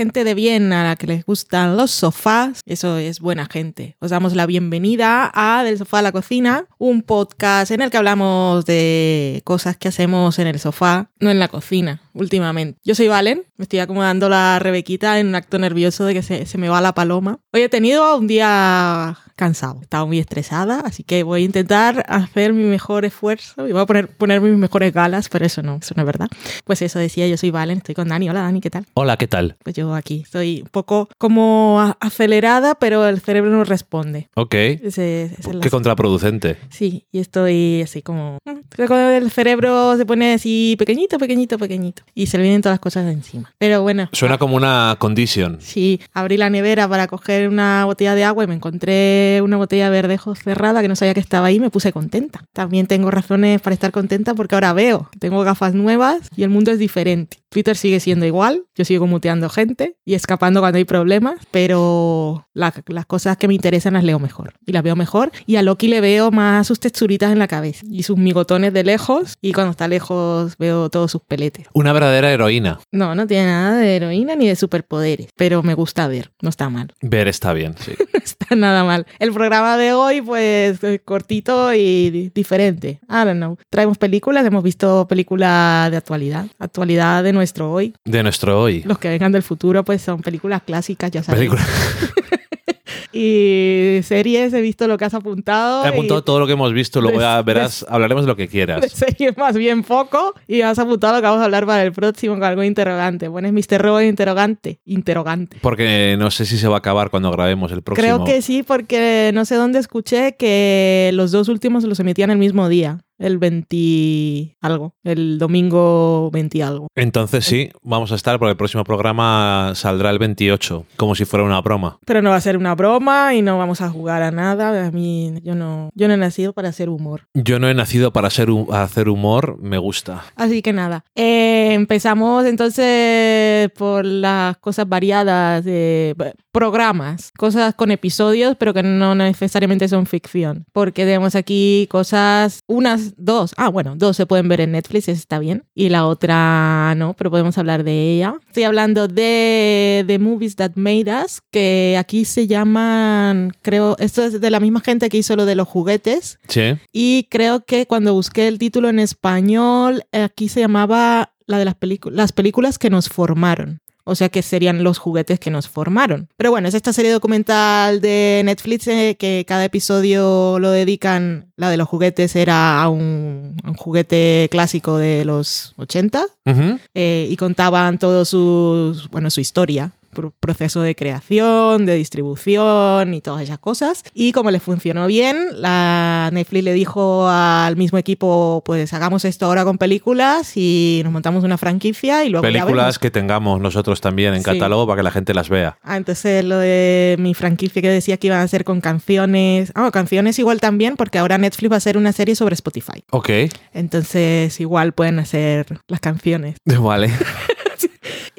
Gente de bien a la que les gustan los sofás. Eso es buena gente. Os damos la bienvenida a Del Sofá a la Cocina, un podcast en el que hablamos de cosas que hacemos en el sofá, no en la cocina, últimamente. Yo soy Valen, me estoy acomodando la Rebequita en un acto nervioso de que se, se me va la paloma. Hoy he tenido un día cansado, estaba muy estresada, así que voy a intentar hacer mi mejor esfuerzo y voy a poner, poner mis mejores galas, pero eso no, eso no es verdad. Pues eso decía, yo soy Valen, estoy con Dani. Hola Dani, ¿qué tal? Hola, ¿qué tal? Pues yo aquí estoy un poco como acelerada, pero el cerebro no responde. Ok. Ese- Qué contraproducente. Sí, y estoy así como... mm, el cerebro se pone así pequeñito, pequeñito, pequeñito. Y se le vienen todas las cosas de encima. Pero bueno. Suena como una condition. Sí, abrí la nevera para coger una botella de agua y me encontré una botella de verdejo cerrada que no sabía que estaba ahí me puse contenta. También tengo razones para estar contenta porque ahora veo, tengo gafas nuevas y el mundo es diferente. Twitter sigue siendo igual, yo sigo muteando gente y escapando cuando hay problemas, pero la- las cosas que me interesan las leo mejor y las veo mejor y a Loki le veo más sus texturitas en la cabeza y sus migotones de lejos y cuando está lejos veo todos sus peletes. Una verdadera heroína. No, no tiene nada de heroína ni de superpoderes, pero me gusta ver, no está mal. Ver está bien, sí. No está nada mal. El programa de hoy, pues, eh, cortito y di- diferente. I don't know. Traemos películas, hemos visto películas de actualidad, actualidad de nuestro hoy. De nuestro hoy. Los que vengan del futuro, pues, son películas clásicas, ya sabes. Película. Y series, he visto lo que has apuntado. He apuntado todo lo que hemos visto, luego ya verás, hablaremos de lo que De quieras. series más bien poco. Y has apuntado lo que vamos a hablar para el próximo con algo interrogante. Pones Mr. Robot interrogante. Interrogante. Porque no sé si se va a acabar cuando grabemos el próximo. Creo que sí, porque no sé dónde escuché que los dos últimos los emitían el mismo día, el 20 algo, el domingo 20 algo. Entonces sí, vamos a estar, porque el próximo programa saldrá el 28, como si fuera una broma. Pero no va a ser una broma y no vamos a jugar a nada. A mí, yo no, yo no he nacido para hacer humor. Yo no he nacido para hu- hacer humor, me gusta. Así que nada, Eh, empezamos entonces por las cosas variadas de programas, cosas con episodios, pero que no necesariamente son ficción, porque tenemos aquí cosas, unas, dos, ah, bueno, dos se pueden ver en Netflix, está bien, y la otra no, pero podemos hablar de ella. Estoy hablando de The Movies That Made Us, que aquí se llaman, creo, esto es de la misma gente que hizo lo de los juguetes, Sí. y creo que cuando busqué el título en español, eh, aquí se llamaba la de las, películas las películas que nos formaron. O sea que serían los juguetes que nos formaron. Pero bueno, es esta serie documental de Netflix eh, que cada episodio lo dedican. La de los juguetes era a un, juguete clásico de los 80 Ujú. eh, y contaban todo sus, bueno, su historia, proceso de creación, de distribución y todas esas cosas. Y como les funcionó bien, la Netflix le dijo al mismo equipo, pues hagamos esto ahora con películas y nos montamos una franquicia y luego Películas que tengamos nosotros también en Sí. catálogo para que la gente las vea. Ah, entonces lo de mi franquicia que decía que iban a ser con canciones. Ah, canciones igual también, porque ahora Netflix va a hacer una serie sobre Spotify. Ok, Entonces igual pueden hacer las canciones. vale.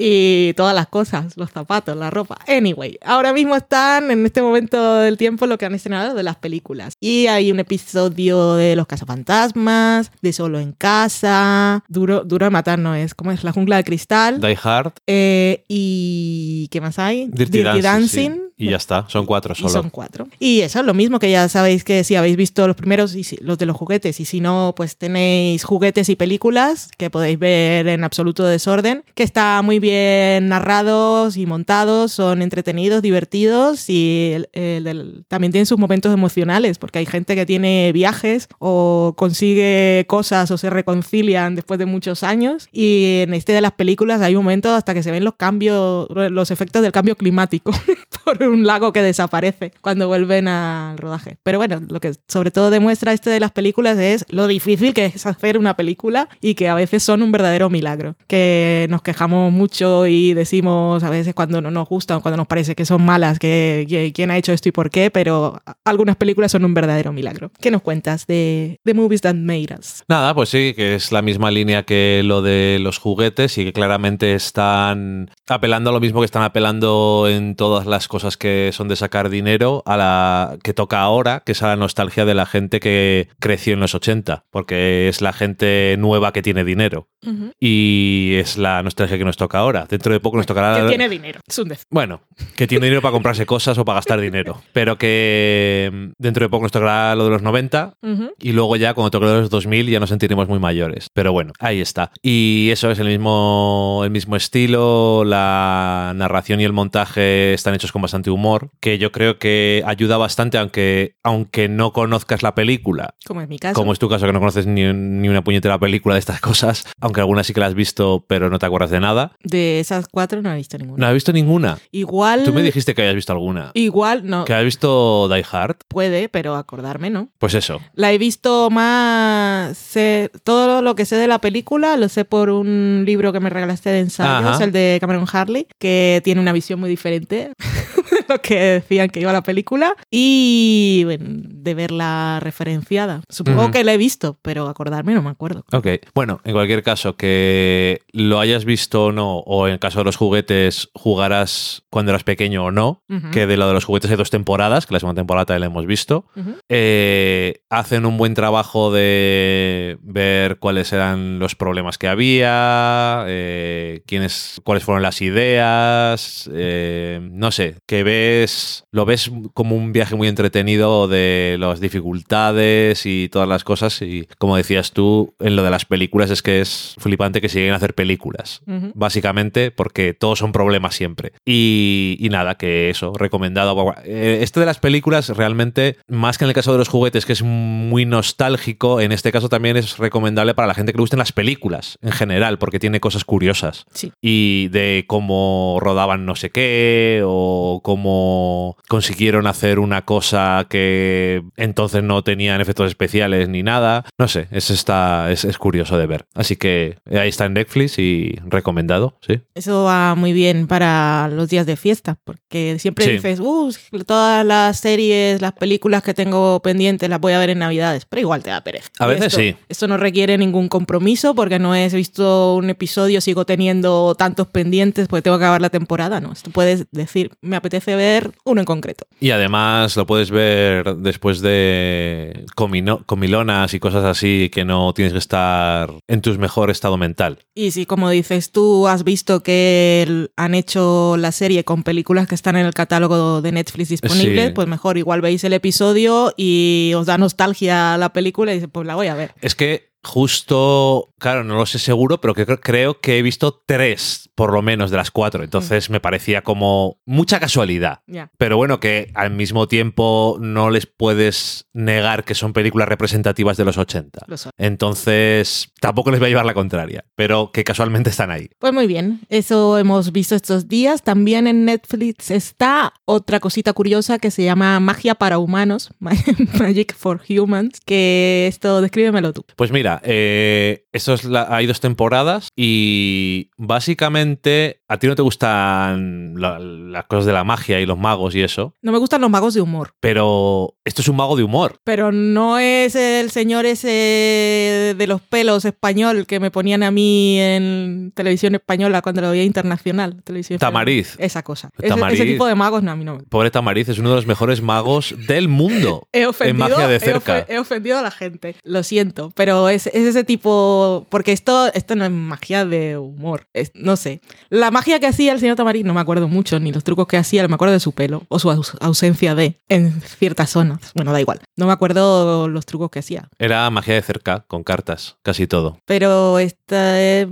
y todas las cosas, los zapatos, la ropa. Anyway, ahora mismo están en este momento del tiempo lo que han estrenado de las películas. Y hay un episodio de Los Cazafantasmas, de Solo en Casa, Duro, Duro de Matar no es, ¿cómo es? La Jungla de Cristal. Die Hard, Eh, y ¿qué más hay? Dirty, Dancing. sí. Y ya está, son cuatro Y solo. son cuatro. Y eso es lo mismo que ya sabéis que si habéis visto los primeros, y si- los de los juguetes, y si no, pues tenéis juguetes y películas que podéis ver en absoluto desorden, que está muy bien narrados y montados, son entretenidos, divertidos y el- el- el- también tienen sus momentos emocionales, porque hay gente que tiene viajes o consigue cosas o se reconcilian después de muchos años. Y en este de las películas hay un momento hasta que se ven los cambios, los efectos del cambio climático por un lago que desaparece cuando vuelven al rodaje. Pero bueno, lo que sobre todo demuestra este de las películas es lo difícil que es hacer una película y que a veces son un verdadero milagro. Que nos quejamos mucho y decimos a veces cuando no nos gustan, cuando nos parece que son malas, que, quién ha hecho esto y por qué, pero algunas películas son un verdadero milagro. ¿Qué nos cuentas de The Movies That Made Us? Nada, pues sí, que es la misma línea que lo de los juguetes y que claramente están apelando a lo mismo que están apelando en todas las cosas que son de sacar dinero a la que toca ahora, que es a la nostalgia de la gente que creció en los 80, porque es la gente nueva que tiene dinero. Y es la nostalgia que nos toca ahora. Dentro de poco nos tocará... Que la- tiene dinero. Es un Bueno, que tiene dinero para comprarse cosas o para gastar dinero, pero que mm, dentro de poco nos tocará lo de los 90 Ujú. y luego ya cuando toque los 2000 ya nos sentiremos muy mayores. Pero bueno, ahí está. Y eso es el mismo, el mismo estilo, la narración y el montaje están hechos con bastante humor, que yo creo que ayuda bastante aunque, aunque no conozcas la película. Como es mi caso. Como es tu caso, que no conoces ni, ni una puñetera película de estas cosas, aunque algunas sí que la has visto, pero no te acuerdas de nada. De esas cuatro no he visto ninguna. No has visto ninguna. Igual. Tú me dijiste que habías visto alguna. Igual, no. ¿Que has visto Die Hard? Puede, pero acordarme, ¿no? Pues eso. La he visto más. sé- todo lo que sé de la película lo sé por un libro que me regalaste de ensayos, Ajá. el de Cameron Harley, que tiene una visión muy diferente lo que decían que iba la película. Y bueno, de verla referenciada. Supongo que la he visto, pero acordarme no me acuerdo. Ok, bueno, en cualquier caso, que lo hayas visto o no, o en el caso de los juguetes, jugarás cuando eras pequeño o no, que de lo de los juguetes hay dos temporadas, que la segunda temporada también la hemos visto, eh, hacen un buen trabajo de ver cuáles eran los problemas que había, eh, quiénes, cuáles fueron las ideas, eh, no sé, que ves, lo ves como un viaje muy entretenido de las dificultades y todas las cosas y como decías tú, en lo de las películas es que es flipante que se lleguen a hacer películas básicamente, porque todos son problemas siempre. Y, y nada, que eso, recomendado. Este de las películas, realmente, más que en el caso de los juguetes, que es muy nostálgico, en este caso también es recomendable para la gente que le gusten las películas en general, porque tiene cosas curiosas. Sí. Y de cómo rodaban no sé qué, o cómo consiguieron hacer una cosa que entonces no tenían efectos especiales ni nada. No sé, es, está, es, es curioso de ver. Así que ahí está en Netflix y recomendado, sí. Eso va muy bien para los días de fiesta, porque siempre Sí. dices, uh, todas las series, las películas que tengo pendientes las voy a ver en Navidades, pero igual te da pereza. A veces esto, sí. Esto no requiere ningún compromiso porque no he visto un episodio, sigo teniendo tantos pendientes porque tengo que acabar la temporada, no. Esto puedes decir, me apetece ver uno en concreto. Y además lo puedes ver después de comino- comilonas y cosas así que no tienes que estar en tu mejor estado mental. Y si, como dices tú, has visto que han hecho la serie con películas que están en el catálogo de Netflix disponible, Sí. pues mejor, igual veis el episodio y os da nostalgia la película y dices, pues la voy a ver. Es que justo, claro, no lo sé seguro, pero que, creo que he visto tres, por lo menos, de las cuatro. Entonces me parecía como mucha casualidad. Ya. Pero bueno, que al mismo tiempo no les puedes negar que son películas representativas de los 80. Lo son. Entonces, tampoco les voy a llevar la contraria, pero que casualmente están ahí. Pues muy bien, eso hemos visto estos días. También en Netflix está otra cosita curiosa que se llama Magia para Humanos, Magic for Humans, que esto, descríbemelo tú. Pues mira, eh, esto es la- hay dos temporadas y básicamente a ti no te gustan la- las cosas de la magia y los magos y eso, No me gustan los magos de humor, pero esto es un mago de humor. pero no es el señor ese de los pelos español que me ponían a mí en televisión española cuando lo veía internacional. Televisión española. Tamariz. Esa cosa. Ese, Tamariz. ese tipo de magos, no, a mí no Pobre Tamariz es uno de los mejores magos del mundo He en ofendido, magia de he ofendido a la gente. Lo siento, pero es, es ese tipo. Porque esto, esto no es magia de humor. Es- no sé. La magia que hacía el señor Tamariz, no me acuerdo mucho, ni los trucos que hacía, me acuerdo de su pelo o su aus- ausencia de en ciertas zonas. Bueno, da igual. No me acuerdo los trucos que hacía. Era magia de cerca, con cartas, casi todo. Pero esta, eh,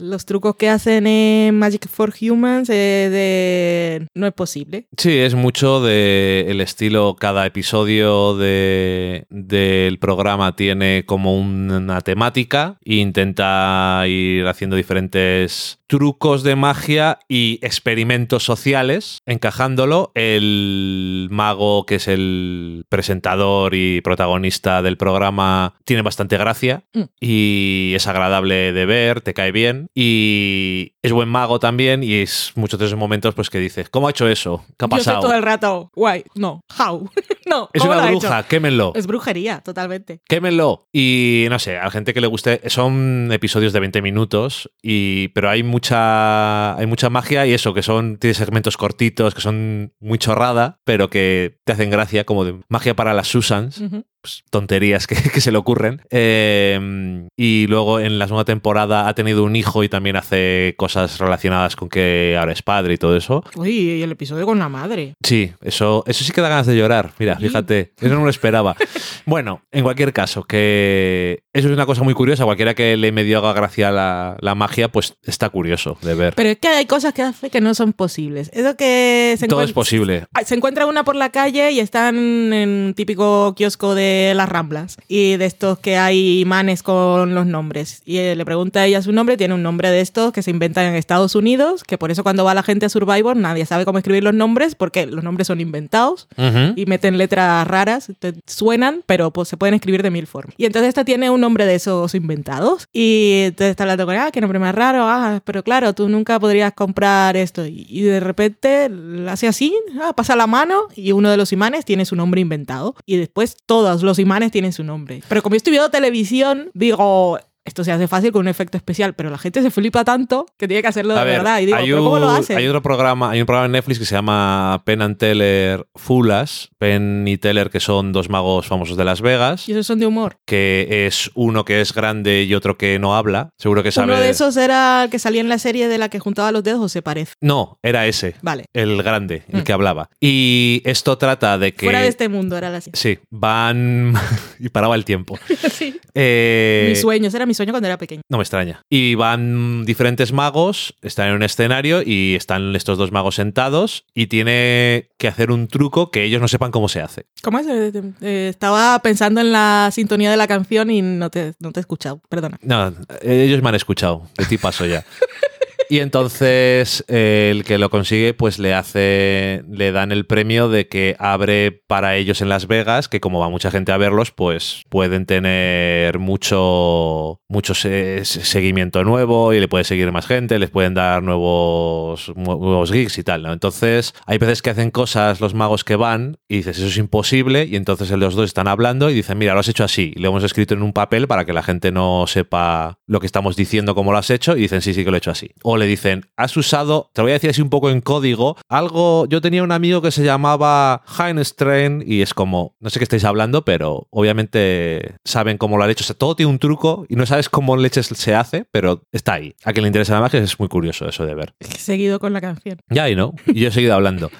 los trucos que hacen en Magic for Humans eh, de, no es posible. Sí, es mucho de el estilo, cada episodio de, del programa tiene como una temática intenta ir haciendo diferentes trucos de magia y experimentos sociales, encajándolo. El mago, que es el presentador y protagonista del programa, tiene bastante gracia Mm. y es agradable de ver, te cae bien y es buen mago también y es muchos de esos momentos pues que dices, ¿cómo ha hecho eso? ¿Qué ha Yo pasado? todo el rato, guay, no, how, no. Es ¿cómo una lo ha hecho? bruja, quémenlo. Es brujería, totalmente. Quémenlo. Y no sé, a la gente que le guste, son episodios de 20 minutos, y, pero hay mucha, hay mucha magia y eso, que son, tiene segmentos cortitos, que son muy chorrada, pero que te hacen gracia, como de magia para las Susans. Pues, tonterías que, que se le ocurren. Eh, y luego en la segunda temporada ha tenido un hijo y también hace cosas relacionadas con que ahora es padre y todo eso. Uy, y el episodio con la madre. Sí, eso, eso sí que da ganas de llorar. Mira, fíjate, eso no lo esperaba. bueno, en cualquier caso, que eso es una cosa muy curiosa. Cualquiera que le medio haga gracia la, la magia, pues está curioso de ver. Pero es que hay cosas que hace que no son posibles. Eso que se Todo es posible. Ah, Se encuentra una por la calle y están en un típico kiosco de las Ramblas y de estos que hay imanes con los nombres. Y eh, le pregunta a ella su nombre, tiene un nombre de estos que se inventan en Estados Unidos, que por eso cuando va la gente a Survivor nadie sabe cómo escribir los nombres porque los nombres son inventados Ujú. y meten letras raras, te suenan, pero pues se pueden escribir de mil formas. Y entonces esta tiene un nombre de esos inventados y entonces está hablando con ah, qué nombre más raro, ah, pero claro, tú nunca podrías comprar esto. Y, y de repente hace así, ah, pasa la mano y uno de los imanes tiene su nombre inventado y después todos los imanes tienen su nombre. Pero como yo estoy viendo televisión, digo... Esto se hace fácil con un efecto especial, pero la gente se flipa tanto que tiene que hacerlo de A ver, verdad. Y digo, hay, ¿pero cómo lo hace? hay otro programa, hay un programa en Netflix que se llama Penn and Teller Fulas. Penn y Teller, que son dos magos famosos de Las Vegas, Y esos son de humor. que es uno que es grande y otro que no habla. Seguro que sabe. Uno de esos era el que salía en la serie de la que juntaba los dedos o se parece. No, era ese. Vale. El grande, el Mm. que hablaba. Y esto trata de que. Fuera de este mundo era la serie. Sí, van. y paraba el tiempo. Sí. Eh, Mi sueño, ese era mi sueño cuando era pequeño. No me extraña. Y van diferentes magos, están en un escenario y están estos dos magos sentados y tiene que hacer un truco que ellos no sepan cómo se hace. ¿Cómo es? Eh, eh, estaba pensando en la sintonía de la canción y no te, no te he escuchado, perdona. No, ellos me han escuchado. De ti paso ya. Y entonces eh, el que lo consigue, pues le hace, le dan el premio de que abre para ellos en Las Vegas, que como va mucha gente a verlos, pues pueden tener mucho, mucho se- seguimiento nuevo y le puede seguir más gente, les pueden dar nuevos, nuevos gigs y tal. ¿no? Entonces hay veces que hacen cosas los magos que van y dices, eso es imposible, y entonces los dos están hablando y dicen, mira, lo has hecho así, lo hemos escrito en un papel para que la gente no sepa lo que estamos diciendo, cómo lo has hecho, y dicen, sí, sí que lo he hecho así. Le dicen, has usado, te voy a decir así un poco en código, algo, yo tenía un amigo que se llamaba Heinstrain y es como, no sé qué estáis hablando, pero obviamente saben cómo lo han hecho. O sea, todo tiene un truco y no sabes cómo leches se hace, pero está ahí. A quien le interesa la magia es muy curioso eso de ver. He seguido con la canción. Ya, y no. Y yo he seguido hablando.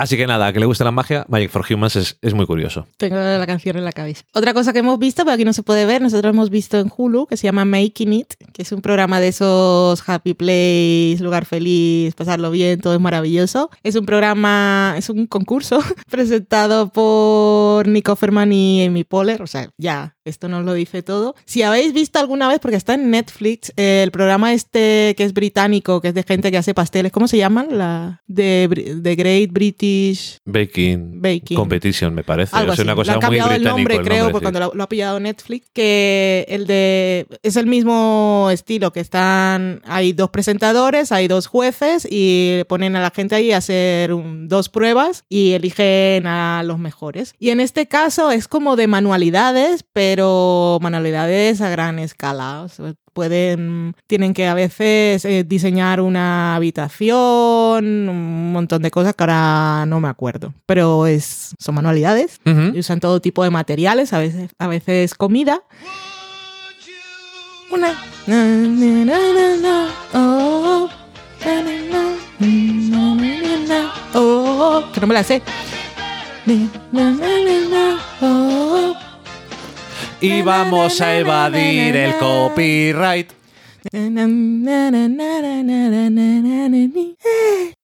Así que nada, que le guste la magia, Magic for Humans es, es muy curioso. Tengo la canción en la cabeza. Otra cosa que hemos visto, pero aquí no se puede ver, nosotros hemos visto en Hulu, que se llama Making It, que es un programa de esos happy place, lugar feliz, pasarlo bien, todo es maravilloso. Es un programa, es un concurso presentado por Nico Ferman y Amy Poehler, o sea, ya, esto nos lo dice todo. Si habéis visto alguna vez, porque está en Netflix, eh, el programa este que es británico, que es de gente que hace pasteles, ¿cómo se llaman? La de, Great British Baking, Baking. Competition, me parece. Algo es así. una cosa muy cambiado el nombre, el creo, nombre, porque sí. cuando lo, lo ha pillado Netflix, que el de es el mismo estilo, que están hay dos presentadores, hay dos jueces y ponen a la gente ahí a hacer un- dos pruebas y eligen a los mejores. Y en este caso es como de manualidades, pero manualidades a gran escala. O sea, pueden tienen que a veces eh, diseñar una habitación, un montón de cosas que ahora no me acuerdo, pero es son manualidades y usan todo tipo de materiales, a veces, a veces comida. Una. na, na, na, na, na, oh, na, na, na, na, na, na, na, oh, que no me la sé y vamos a evadir el copyright.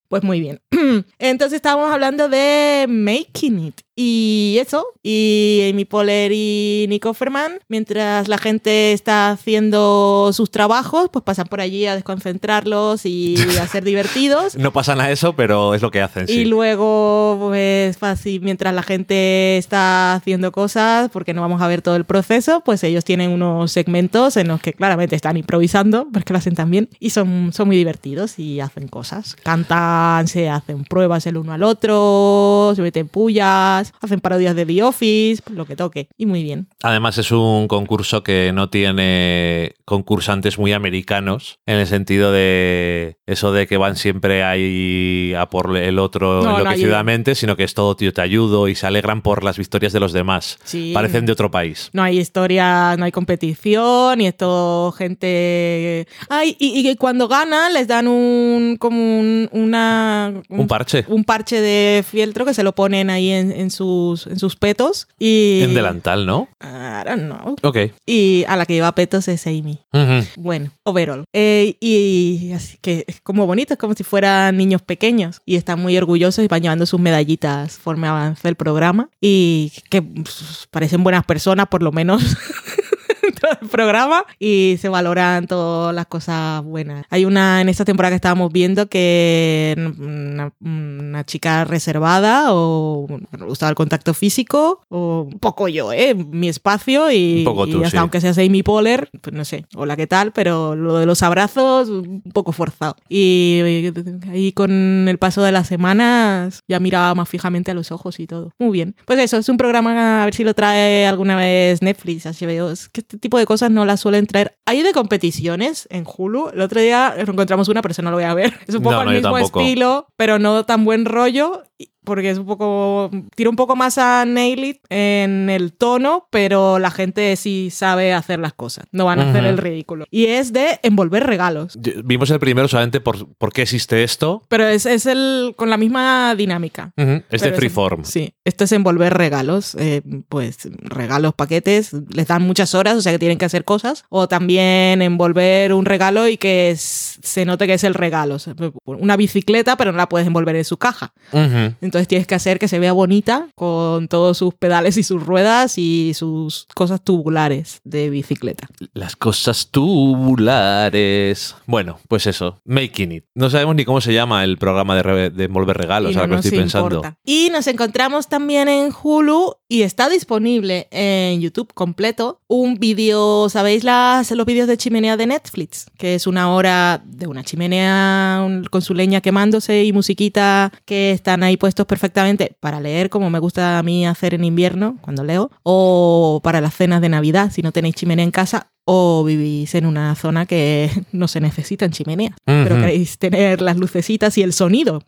Pues muy bien. Entonces estábamos hablando de Making It. Y eso, y Amy Poehler y Nico Ferman, mientras la gente está haciendo sus trabajos, pues pasan por allí a desconcentrarlos y a ser divertidos. No pasan a eso, pero es lo que hacen, Y sí. luego, pues fácil, mientras la gente está haciendo cosas, porque no vamos a ver todo el proceso, pues ellos tienen unos segmentos en los que claramente están improvisando, porque lo hacen también, y son, son muy divertidos y hacen cosas. Cantan, se hacen pruebas el uno al otro, se meten pullas. Hacen parodias de The Office, lo que toque. Y muy bien. Además es un concurso que no tiene concursantes muy americanos, en el sentido de eso de que van siempre ahí a por el otro No, no, enloquecidamente, sino que es todo tío te ayudo y se alegran por las victorias de los demás. Sí. Parecen de otro país. No hay historia, no hay competición, y es todo gente. Ay, y, y cuando ganan les dan un como un, una Un parche. un parche de fieltro que se lo ponen ahí en, en sus en sus petos y En delantal, ¿no? I don't know. Ok. Y a la que lleva petos es Amy. Ujú. Bueno, overall. Eh, y así que es como bonito, es como si fueran niños pequeños. Y están muy orgullosos y van llevando sus medallitas conforme avanza el programa. Y que pues, parecen buenas personas, por lo menos. del programa y se valoran todas las cosas buenas. Hay una en esta temporada que estábamos viendo que una, una chica reservada o no le gustaba el contacto físico o un poco yo, ¿eh? Mi espacio y, tú, y hasta sí. aunque seas Amy Poehler, pues no sé, hola, ¿qué tal? Pero lo de los abrazos, un poco forzado. Y ahí con el paso de las semanas ya miraba más fijamente a los ojos y todo. Muy bien. Pues eso, es un programa, a ver si lo trae alguna vez Netflix, HBO. Es que este tipo de cosas no las suelen traer. Hay de competiciones en Hulu. El otro día encontramos una, pero eso no lo voy a ver. Es un poco No, el no, yo mismo estilo, pero no tan buen rollo. y- Porque es un poco. Tira un poco más a Nail It en el tono, pero la gente sí sabe hacer las cosas. No van a hacer el ridículo. Y es de envolver regalos. Vimos el primero solamente por, por qué existe esto. Pero es, es el con la misma dinámica. Ujú. Es de Freeform. Sí, esto es envolver regalos. eh, pues regalos, paquetes, les dan muchas horas, o sea que tienen que hacer cosas. O también envolver un regalo y que se note que es el regalo. O sea, Una bicicleta, pero no la puedes envolver en su caja. Entonces tienes que hacer que se vea bonita con todos sus pedales y sus ruedas y sus cosas tubulares de bicicleta. Las cosas tubulares. Bueno, pues eso, Making It. No sabemos ni cómo se llama el programa de, re- de envolver regalos, y no ahora que estoy pensando. importa. Y nos encontramos también en Hulu y está disponible en YouTube completo un vídeo, ¿sabéis las, los vídeos de chimenea de Netflix? Que es una hora de una chimenea con su leña quemándose y musiquita que están ahí puestos perfectamente para leer, como me gusta a mí hacer en invierno cuando leo, o para las cenas de Navidad, si no tenéis chimenea en casa. O vivís en una zona que no se necesitan chimeneas, pero queréis tener las lucecitas y el sonido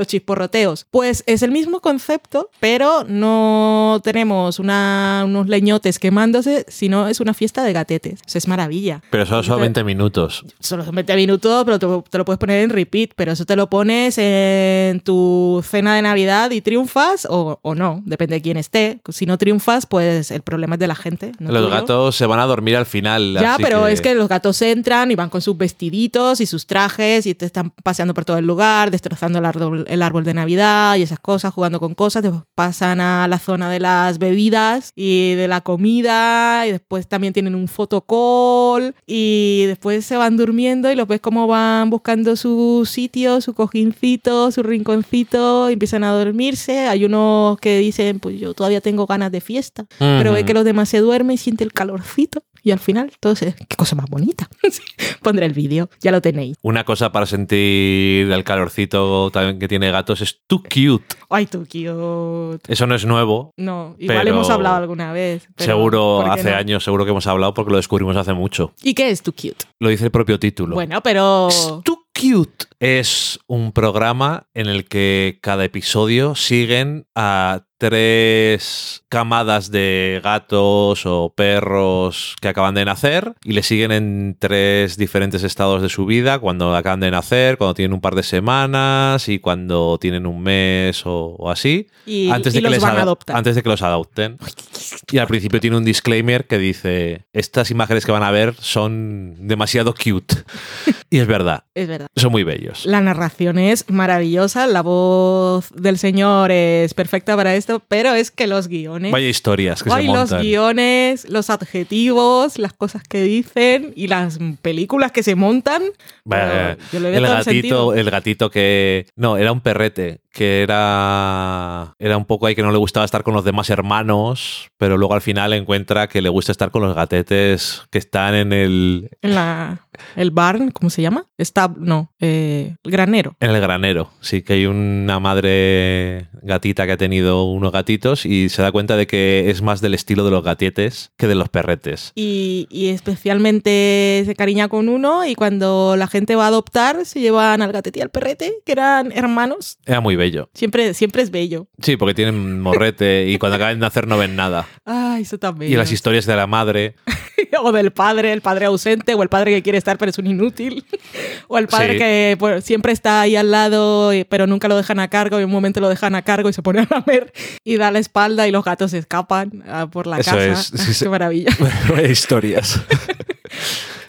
los chisporroteos. Pues es el mismo concepto, pero no tenemos una- unos leñotes quemándose, sino es una fiesta de gatetes. Eso es maravilla. Pero solo son 20 minutos. Solo son 20 minutos, pero te, te lo puedes poner en repeat, pero eso te lo pones en tu cena de Navidad y triunfas o, o no, depende de quién esté. Si no triunfas, pues el problema es de la gente. no Los tuyo. gatos se van a dormir al final. Ya, así pero es que los gatos entran y van con sus vestiditos y sus trajes y te están paseando por todo el lugar, destrozando el árbol, el árbol de Navidad y esas cosas, jugando con cosas. Después pasan a la zona de las bebidas y de la comida y después también tienen un fotocall y después se van durmiendo y los ves cómo van buscando su sitio, su cojincito, su rinconcito y empiezan a dormirse. Hay unos que dicen, pues yo todavía tengo ganas de fiesta, pero ve que los demás se duermen y siente el calorcito. Y al final, todo se... ¡Qué cosa más bonita! Pondré el vídeo, ya lo tenéis. Una cosa para sentir el calorcito también que tiene gatos es too cute. ¡Ay, tú, cute! Eso no es nuevo. No, igual Pero hemos hablado alguna vez. pero seguro ¿por qué hace no? años, seguro que hemos hablado porque lo descubrimos hace mucho. ¿Y qué es tu cute? Lo dice el propio título. Bueno, pero... Too Cute es un programa en el que cada episodio siguen a tres camadas de gatos o perros que acaban de nacer y le siguen en tres diferentes estados de su vida, cuando acaban de nacer, cuando tienen un par de semanas y cuando tienen un mes o, o así, Y, de que les antes de que los adopten. Y al principio tiene un disclaimer que dice, estas imágenes que van a ver son demasiado cute. y es verdad, Es verdad. son muy bellos. La narración es maravillosa, la voz del señor es perfecta para esto, pero es que los guiones... Vaya historias que Ay, se los guiones, los adjetivos, las cosas que dicen y las películas que se montan. Vaya, Yo le veo el todo gatito, el gatito que. No, era un perrete. Que era. Era un poco ahí que no le gustaba estar con los demás hermanos. Pero luego al final encuentra que le gusta estar con los gatetes que están en el. En la, El barn, ¿cómo se llama? Está, no, eh, el granero. En el granero, sí, que hay una madre gatita que ha tenido unos gatitos y se da cuenta de que es más del estilo de los gatietes que de los perretes. Y, y especialmente se cariña con uno y cuando la gente va a adoptar se llevan al gatete y al perrete, que eran hermanos. Era muy bello. Siempre, siempre es bello. Sí, porque tienen morrete y cuando acaban de nacer no ven nada. Ay, eso también. Y las historias de la madre. o del padre, el padre ausente, o el padre que quiere estar pero es un inútil, o el padre Sí. que pues, siempre está ahí al lado pero nunca lo dejan a cargo y en un momento lo dejan a cargo y se pone a lamer y da la espalda y los gatos se escapan ah, por la Eso casa. es, sí. Qué maravilla. historias.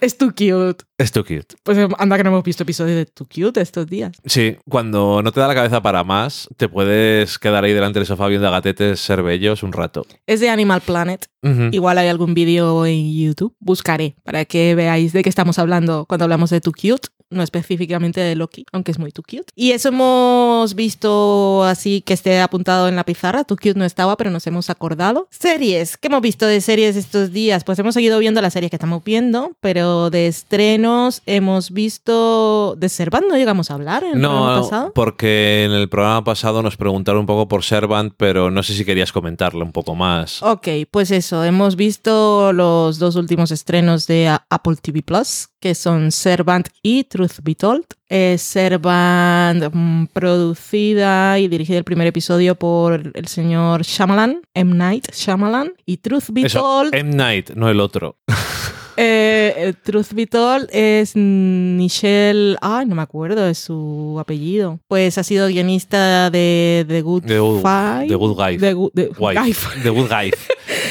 Es too cute. Es too cute. Pues anda que no hemos visto episodios de too cute estos días. Sí, cuando no te da la cabeza para más, te puedes quedar ahí delante del sofá viendo a gatetes ser bellos un rato. Es de Animal Planet. Igual hay algún vídeo en YouTube. Buscaré para que veáis de qué estamos hablando cuando hablamos de Too Cute. No específicamente de Loki, aunque es muy Too Cute. Y eso hemos visto así que esté apuntado en la pizarra. Too Cute no estaba, pero nos hemos acordado. Series. ¿Qué hemos visto de series estos días? Pues hemos seguido viendo las series que estamos viendo, pero de estrenos hemos visto... ¿De Servant no llegamos a hablar en el programa No, pasado? porque en el programa pasado nos preguntaron un poco por Servant, pero no sé si querías comentarlo un poco más. Ok, pues eso, hemos visto los dos últimos estrenos de A- Apple TV Plus, que son Servant y Truth Be Told. Eh, Servant mm, producida y dirigida el primer episodio por el señor Shyamalan, M. Night Shyamalan, y Truth Be Eso, Told, M. Night, no el otro. eh, eh, Truth Be Told es Michelle, ay, no me acuerdo de su apellido. Pues ha sido guionista de The Good The Good- Fight. The Good Wife. The Good- The. The Good Guy.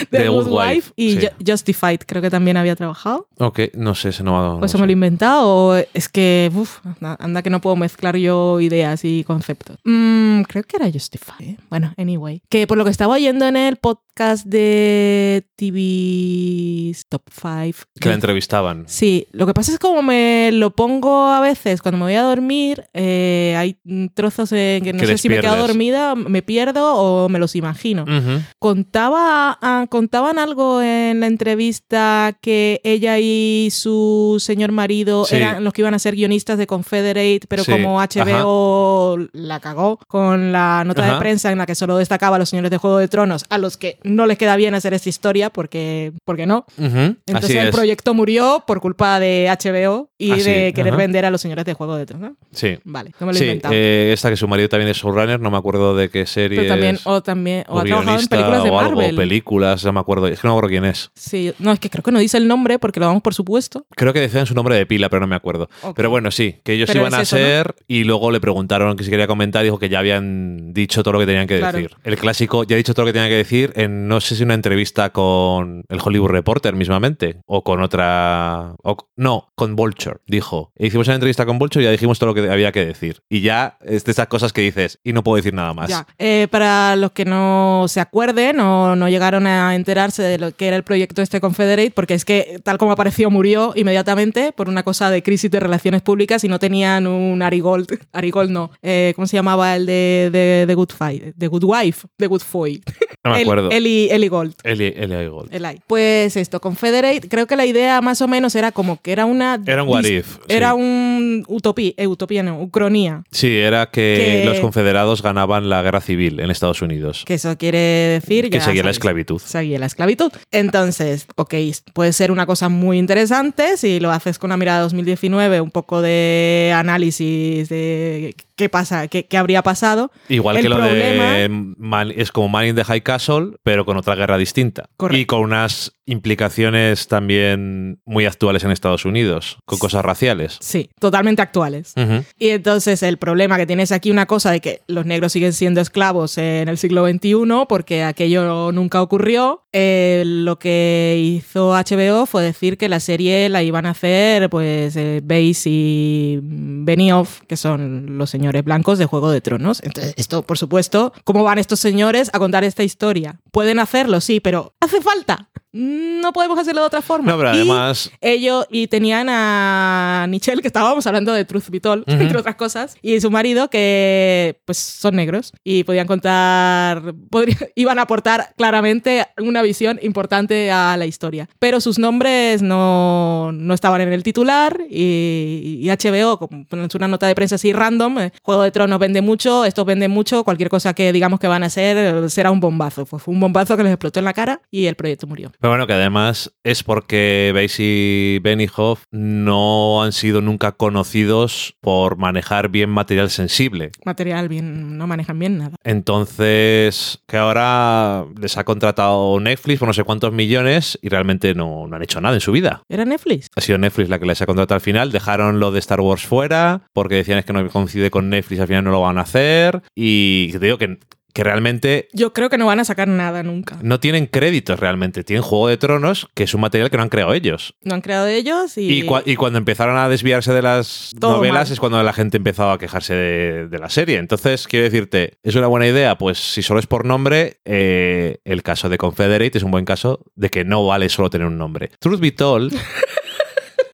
The The Good Wife, Wife, y sí. Ju- Justified, creo que también había trabajado. Ok, no sé, se no va Pues no me lo he inventado o es que, uf, anda, anda que no puedo mezclar yo ideas y conceptos. Mm, creo que era Justified. ¿eh? Bueno, anyway. Que por lo que estaba oyendo en el podcast de TV Top 5. Que la entrevistaban. Sí, lo que pasa es que como me lo pongo a veces cuando me voy a dormir, eh, hay trozos en que no Que sé si me despierdes. dormida, me pierdo o me los imagino. Contaba, ah, contaban algo en la entrevista que ella y su señor marido Sí. eran los que iban a ser guionistas de Confederate, pero Sí, como HBO la cagó con la nota Ajá. de prensa en la que solo destacaba a los señores de Juego de Tronos, a los que no les queda bien hacer esta historia porque, porque no. Entonces el proyecto murió por culpa de HBO y Ah, sí, de querer ajá. vender a los señores de Juego de Tronos. Sí. Vale, no me lo he Sí, inventado. eh, esta que su marido también es showrunner, no me acuerdo de qué serie. pero también, o también, o, ha trabajado en películas de o algo, Marvel. películas, no me acuerdo. Es que no me acuerdo quién es. Sí, no, es que creo que no dice el nombre porque lo damos por supuesto. Creo que decían su nombre de pila, pero no me acuerdo. Pero bueno, sí, que ellos Pero iban es a eso, ¿no? ser y luego le preguntaron que si quería comentar dijo que ya habían dicho todo lo que tenían que Claro. decir. El clásico ya ha dicho todo lo que tenía que decir en no sé si una entrevista con el Hollywood Reporter mismamente o con otra... o- no, con Vulture, dijo. Hicimos una entrevista con Vulture y ya dijimos todo lo que había que decir. Y ya es de esas cosas que dices y no puedo decir nada más. Ya. Eh, para los que no se acuerden o no llegaron a enterarse de lo que era el proyecto este Confederate, porque es que tal como apareció murió inmediatamente por una cosa de crisis de relaciones públicas y no tenían un Arigold. Arigold no. Eh, ¿Cómo se llamaba el de, de, de Good Fight? The Good Wife. The Good Foy. No me acuerdo. Eli, Eli Gold. Eli, Eli Gold. Eli. Pues esto, Confederate, creo que la idea más o menos era como que era una... Era un what sí. Era un utopía, eh, utopía no, ucronía. Sí, era que, Que- los confederados ganaban la guerra civil en Estados Unidos. Que eso quiere decir Que ya seguía la esclavitud. Seguía la esclavitud. Entonces, ok, puede ser una cosa muy interesante si lo haces con una mirada 2019, un poco de análisis de qué pasa, qué, qué habría pasado. Igual El que lo problema- de Man- es como Man in the High Castle, pero con otra guerra distinta. Correcto. Y con unas implicaciones también muy actuales en Estados Unidos, con cosas raciales. Sí, totalmente actuales. Y entonces el problema que tienes aquí una cosa de que los negros siguen siendo esclavos en el siglo XXI porque aquello nunca ocurrió. Eh, lo que hizo HBO fue decir que la serie la iban a hacer pues eh, Base y Benioff, que son los señores blancos de Juego de Tronos. Entonces esto, por supuesto, ¿cómo van estos señores a contar esta historia? Pueden hacerlo, sí, pero hace falta. No podemos hacerlo de otra forma. No, pero Y además, ellos y tenían a Nichelle, que estábamos hablando de Truth Be Told, entre otras cosas, y su marido, que pues son negros y podían contar, podría- iban a aportar claramente una visión importante a la historia. Pero sus nombres no, no estaban en el titular y, y HBO, como pones una nota de prensa así random, eh, Juego de Tronos vende mucho, estos venden mucho, cualquier cosa que digamos que van a hacer eh, será un bombazo. Pues fue un bombazo que les explotó en la cara y el proyecto murió. Pero bueno, que además es porque Basie y Benioff no han sido nunca conocidos por manejar bien material sensible. Material bien, no manejan bien nada. Entonces, que ahora les ha contratado Netflix por no sé cuántos millones y realmente no, no han hecho nada en su vida. ¿Era Netflix? Ha sido Netflix la que les ha contratado al final. Dejaron lo de Star Wars fuera porque decían es que no coincide con Netflix, al final no lo van a hacer. Y te digo que, que realmente Yo creo que no van a sacar nada nunca. no tienen créditos realmente. Tienen Juego de Tronos, que es un material que no han creado ellos. No han creado ellos y... Y, cua- y cuando empezaron a desviarse de las Todo novelas mal. es cuando la gente empezaba a quejarse de, de la serie. Entonces, quiero decirte, ¿es una buena idea? Pues si solo es por nombre, eh, el caso de Confederate es un buen caso de que no vale solo tener un nombre. Truth Be Told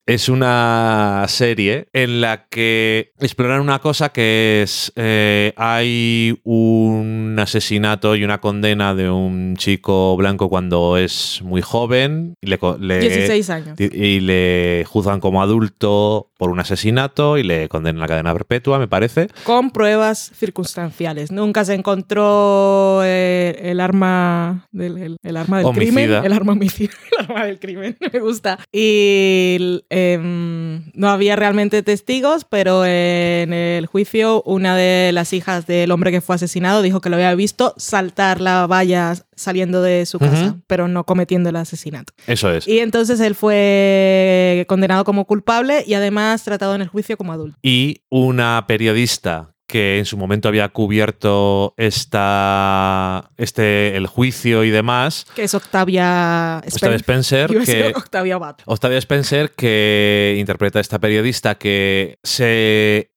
es una serie en la que exploran una cosa que es eh, hay un asesinato y una condena de un chico blanco cuando es muy joven y le, co- le- 16 años. y y le juzgan como adulto por un asesinato y le condenan a cadena perpetua, me parece. Con pruebas circunstanciales. Nunca se encontró eh, el arma del, el, el arma del Homicida. crimen. El arma homicida. El arma del crimen. Me gusta. Y em, no había realmente testigos, pero en el juicio una de las hijas del hombre que fue asesinado dijo que lo había visto saltar la valla saliendo de su casa, pero no cometiendo el asesinato. Eso es. Y entonces él fue condenado como culpable y además tratado en el juicio como adulto. y una periodista que en su momento había cubierto esta, este, el juicio y demás, Que es Octavia Octavia Spencer, que, Octavia Bat. Octavia Spencer, que interpreta a esta periodista que se,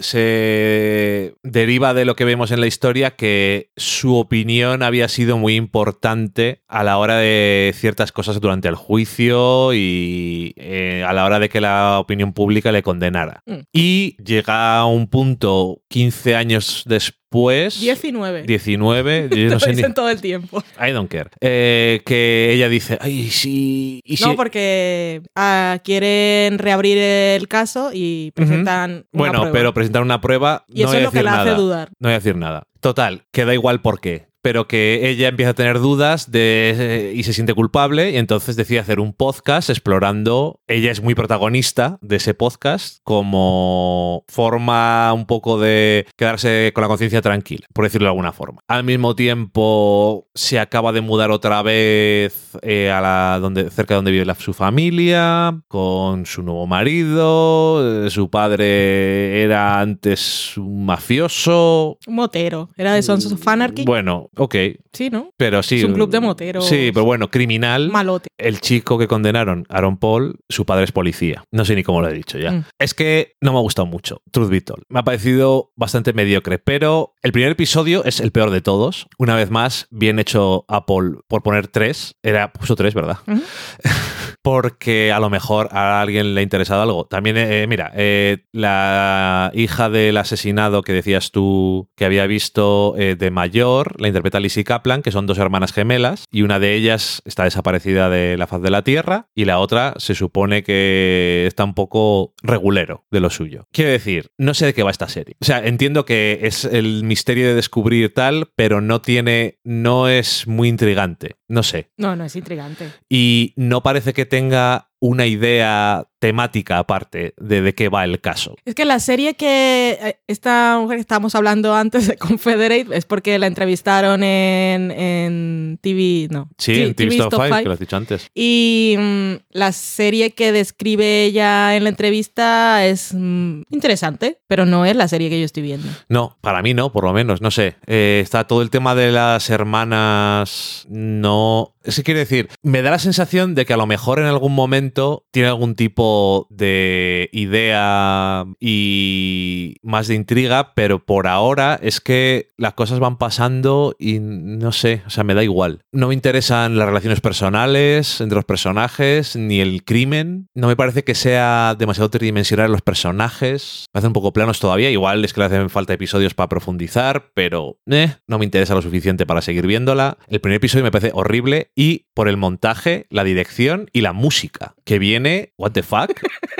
se deriva de lo que vemos en la historia, que su opinión había sido muy importante a la hora de ciertas cosas durante el juicio y eh, a la hora de que la opinión pública le condenara. Mm. Y llega a un punto 15 años después. 19. 19, yo no lo sé ni, dicen todo el tiempo. I don't care. Eh, que ella dice, ay, sí, y. No, porque ah, quieren reabrir el caso y presentan una Bueno, prueba. pero presentar una prueba Y no eso voy es a lo que la nada. hace dudar. No voy a decir nada. Total, que da igual por qué. Pero que ella empieza a tener dudas de, eh, y se siente culpable y entonces decide hacer un podcast explorando. Ella es muy protagonista de ese podcast como forma un poco de quedarse con la conciencia tranquila, por decirlo de alguna forma. Al mismo tiempo se acaba de mudar otra vez eh, a la donde cerca de donde vive la- su familia con su nuevo marido. eh, Su padre era antes un mafioso. Un motero. Era de Sons of Anarchy. Bueno, ok, Sí, ¿no? pero sí. Es un club de moteros. Sí, pero bueno, criminal. Malote. El chico que condenaron, Aaron Paul, su padre es policía. No sé ni cómo lo he dicho ya. Mm. Es que no me ha gustado mucho, Truth Be Told. Me ha parecido bastante mediocre, pero el primer episodio es el peor de todos. Una vez más, bien hecho a Paul por poner tres. Era, puso tres, ¿verdad? porque a lo mejor a alguien le ha interesado algo. También, eh, mira, eh, la hija del asesinado que decías tú que había visto eh, de mayor, la interpreta Lizzie Kaplan, que son dos hermanas gemelas, y una de ellas está desaparecida de la faz de la Tierra, y la otra se supone que está un poco regulero de lo suyo. Quiero decir, no sé de qué va esta serie. O sea, entiendo que es el misterio de descubrir tal, pero no tiene, no es muy intrigante. No sé No, no, es intrigante. y no parece que tenga una idea temática aparte de de qué va el caso. Es que la serie que eh, esta mujer que estábamos hablando antes de Confederate es porque la entrevistaron en, en TV, no. Sí, en TV Stop Stop 5, Five. que lo has dicho antes. Y mm, la serie que describe ella en la entrevista es mm, interesante, pero no es la serie que yo estoy viendo. No, para mí no, por lo menos, no sé. Eh, está todo el tema de las hermanas, no... Es que quiere decir, me da la sensación de que a lo mejor en algún momento tiene algún tipo de idea y más de intriga, pero por ahora es que las cosas van pasando y no sé, o sea, me da igual. No me interesan las relaciones personales entre los personajes, ni el crimen. No me parece que sea demasiado tridimensional los personajes. Me hacen un poco planos todavía. Igual es que le hacen falta episodios para profundizar, pero eh, no me interesa lo suficiente para seguir viéndola. El primer episodio me parece horrible y por el montaje, la dirección y la música que viene, what the fuck,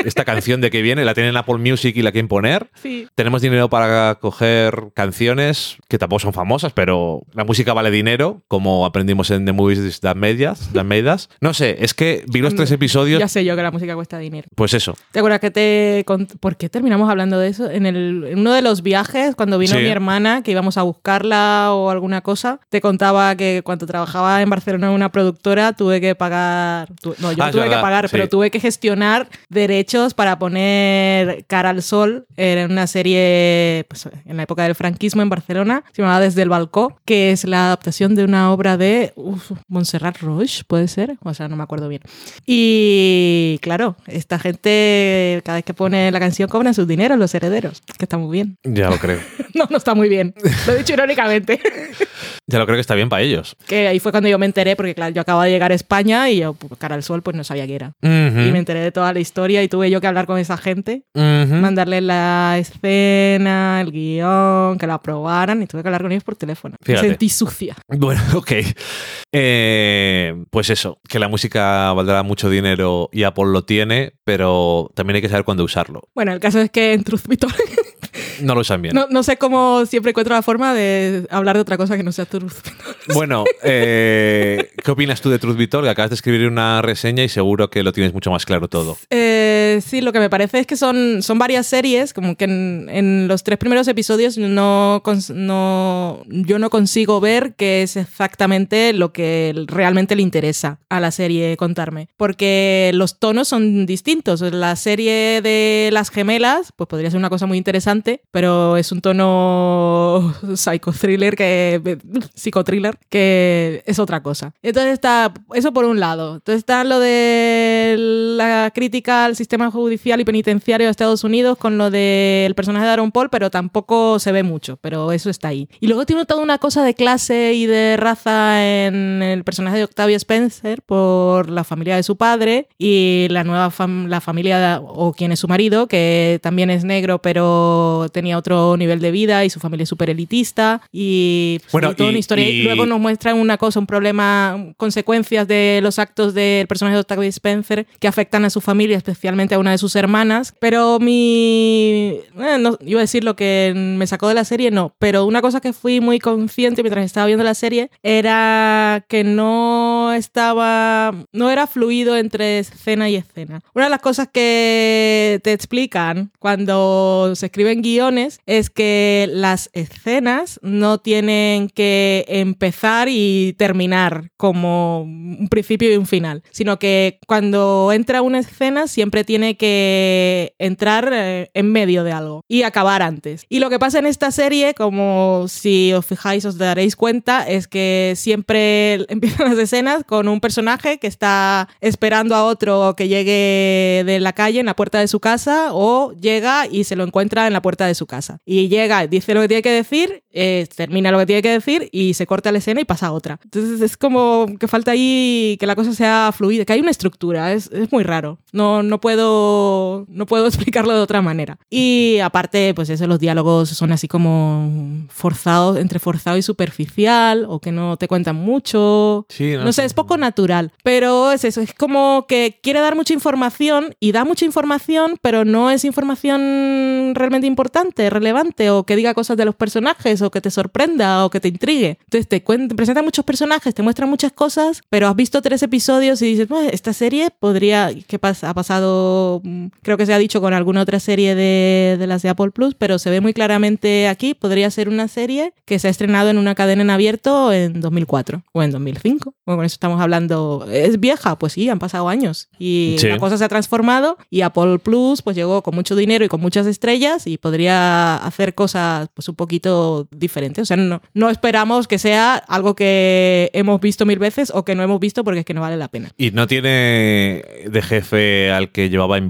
esta canción de que viene, la tienen en Apple Music y la quieren poner. Sí. Tenemos dinero para coger canciones que tampoco son famosas, pero la música vale dinero, como aprendimos en The Movies That Made Us. That Made Us. No sé, es que vi los tres episodios. Ya sé yo que la música cuesta dinero. Pues eso. ¿Te acuerdas que te... ¿Por qué terminamos hablando de eso? En, el, en uno de los viajes, cuando vino Sí. mi hermana, que íbamos a buscarla o alguna cosa, te contaba que cuando trabajaba en Barcelona en una productora, tuve que pagar... tu- no, yo Ah, tuve que pagar, sí. pero tuve que gestionar derechos para poner Cara al Sol en una serie pues, en la época del franquismo en Barcelona, se llamaba Desde el Balcó, que es la adaptación de una obra de uf, Montserrat Roig, puede ser, o sea, no me acuerdo bien. Y claro, esta gente cada vez que pone la canción cobran sus dineros los herederos, que está muy bien. Ya lo creo. No, no está muy bien. Lo he dicho irónicamente. Ya lo creo que está bien para ellos. que ahí fue cuando yo me enteré, porque claro, yo acababa de llegar a España y yo, pues, cara al sol, pues no sabía qué era. Ujú. Y me enteré de toda la historia y tuve yo que hablar con esa gente, Ujú. mandarle la escena, el guion, que la aprobaran y tuve que hablar con ellos por teléfono. Me sentí sucia. Bueno, ok. Eh, pues eso, que la música valdrá mucho dinero y Apple lo tiene, pero también hay que saber cuándo usarlo. Bueno, el caso es que en Truth Be Told, No lo usan bien. no, no sé cómo siempre encuentro la forma de hablar de otra cosa que no sea Truth. Bueno, eh, ¿qué opinas tú de Truth Told? Que acabas de escribir una reseña y seguro que lo tienes mucho más claro todo. Eh, sí, lo que me parece es que son, son varias series, como que en, en los tres primeros episodios no, no, yo no consigo ver qué es exactamente lo que realmente le interesa a la serie contarme, porque los tonos son distintos. La serie de las gemelas, pues podría ser una cosa muy interesante, pero es un tono psicothriller que psicotriller que es otra cosa. Entonces está eso por un lado. Entonces está lo de la crítica al sistema judicial y penitenciario de Estados Unidos con lo del personaje de Aaron Paul, pero tampoco se ve mucho, pero eso está ahí. Y luego tiene toda una cosa de clase y de raza en el personaje de Octavia Spencer por la familia de su padre y la nueva fam- la familia o quien es su marido, que también es negro, pero tenía otro nivel de vida y su familia es súper elitista y pues, Bueno, toda y- una historia. y- Y luego nos muestran una cosa, un problema, consecuencias de los actos del personaje de Octavia Spencer que afectan a su familia, especialmente a una de sus hermanas. Pero mi... eh, no, iba a decir lo que me sacó de la serie, no. Pero una cosa que fui muy consciente mientras estaba viendo la serie era que no estaba... No era fluido entre escena y escena. Una de las cosas que te explican cuando se escriben guiones es que las escenas no tienen que empezar y terminar como un principio y un final, sino que cuando entra una escena siempre tiene que entrar eh, en medio de algo y acabar antes. Y lo que pasa en esta serie, como si os fijáis os daréis cuenta, es que siempre empiezan las escenas con un personaje que está esperando a otro que llegue de la calle en la puerta de su casa o llega y se lo encuentra en la puerta de su casa. Y llega, dice lo que tiene que decir, eh, termina lo que tiene que decir y se corta la escena y pasa a otra. Entonces es como que falta ahí que la cosa sea fluida, que hay una estructura, es, es muy raro. No, no, puedo, no puedo explicarlo de otra manera. Y aparte, pues eso, los diálogos son así como forzados, entre forzado y superficial, o que no te cuentan mucho. Sí, No sé, es poco natural, pero es eso, es como que quiere dar mucha información y da mucha información, pero no es información realmente importante, relevante, o que diga cosas de los personajes, o que te sorprenda, o que te intrigue. Entonces te, cuen- te presenta muchos personajes, te muestra muchas cosas, pero has visto tres episodios y dices, "Bueno, esta serie podría, ¿qué pasa? Ha pasado, mm, creo que se ha dicho con alguna otra serie de, de las de Apple Plus, pero se ve muy claramente aquí, podría ser una serie que se ha estrenado en una cadena en abierto en 2004 o en 2005. Bueno, con eso estamos hablando. ¿Es vieja? Pues sí, han pasado años. Y Sí. la cosa se ha transformado y Apple Plus pues llegó con mucho dinero y con muchas estrellas y podría a hacer cosas pues un poquito diferentes. O sea, no, no esperamos que sea algo que hemos visto mil veces o que no hemos visto porque es que no vale la pena. ¿Y no tiene de jefe al que llevaba en?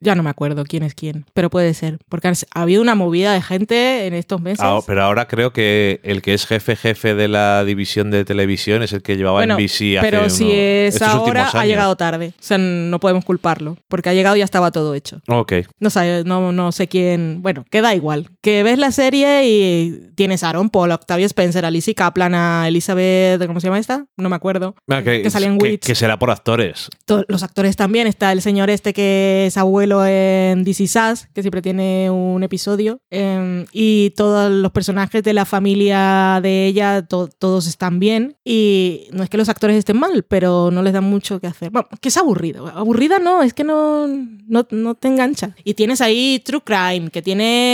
Ya no me acuerdo quién es quién, pero puede ser. Porque ha habido una movida de gente en estos meses. Ah, pero ahora creo que el que es jefe jefe de la división de televisión es el que llevaba Bueno, en hace pero si es ahora, ha llegado tarde. O sea, no podemos culparlo. Porque ha llegado y ya estaba todo hecho. Ok. No sé, no, no sé quién. Bueno, que da igual. Que ves la serie y tienes a Aaron Paul, a Octavia Spencer, a Lizzie Kaplan, a Elizabeth. ¿Cómo se llama esta? No me acuerdo. Ah, que, Que salía en que- que será por actores. To- Los actores también. Está el señor este que es abuelo en Is Us, que siempre tiene un episodio. em, y todos los personajes de la familia de ella, to- todos están bien. Y no es que los actores estén mal, pero no les dan mucho que hacer. Bueno, que es aburrido. Aburrida no, es que no, no, no te engancha. Y tienes ahí True Crime, que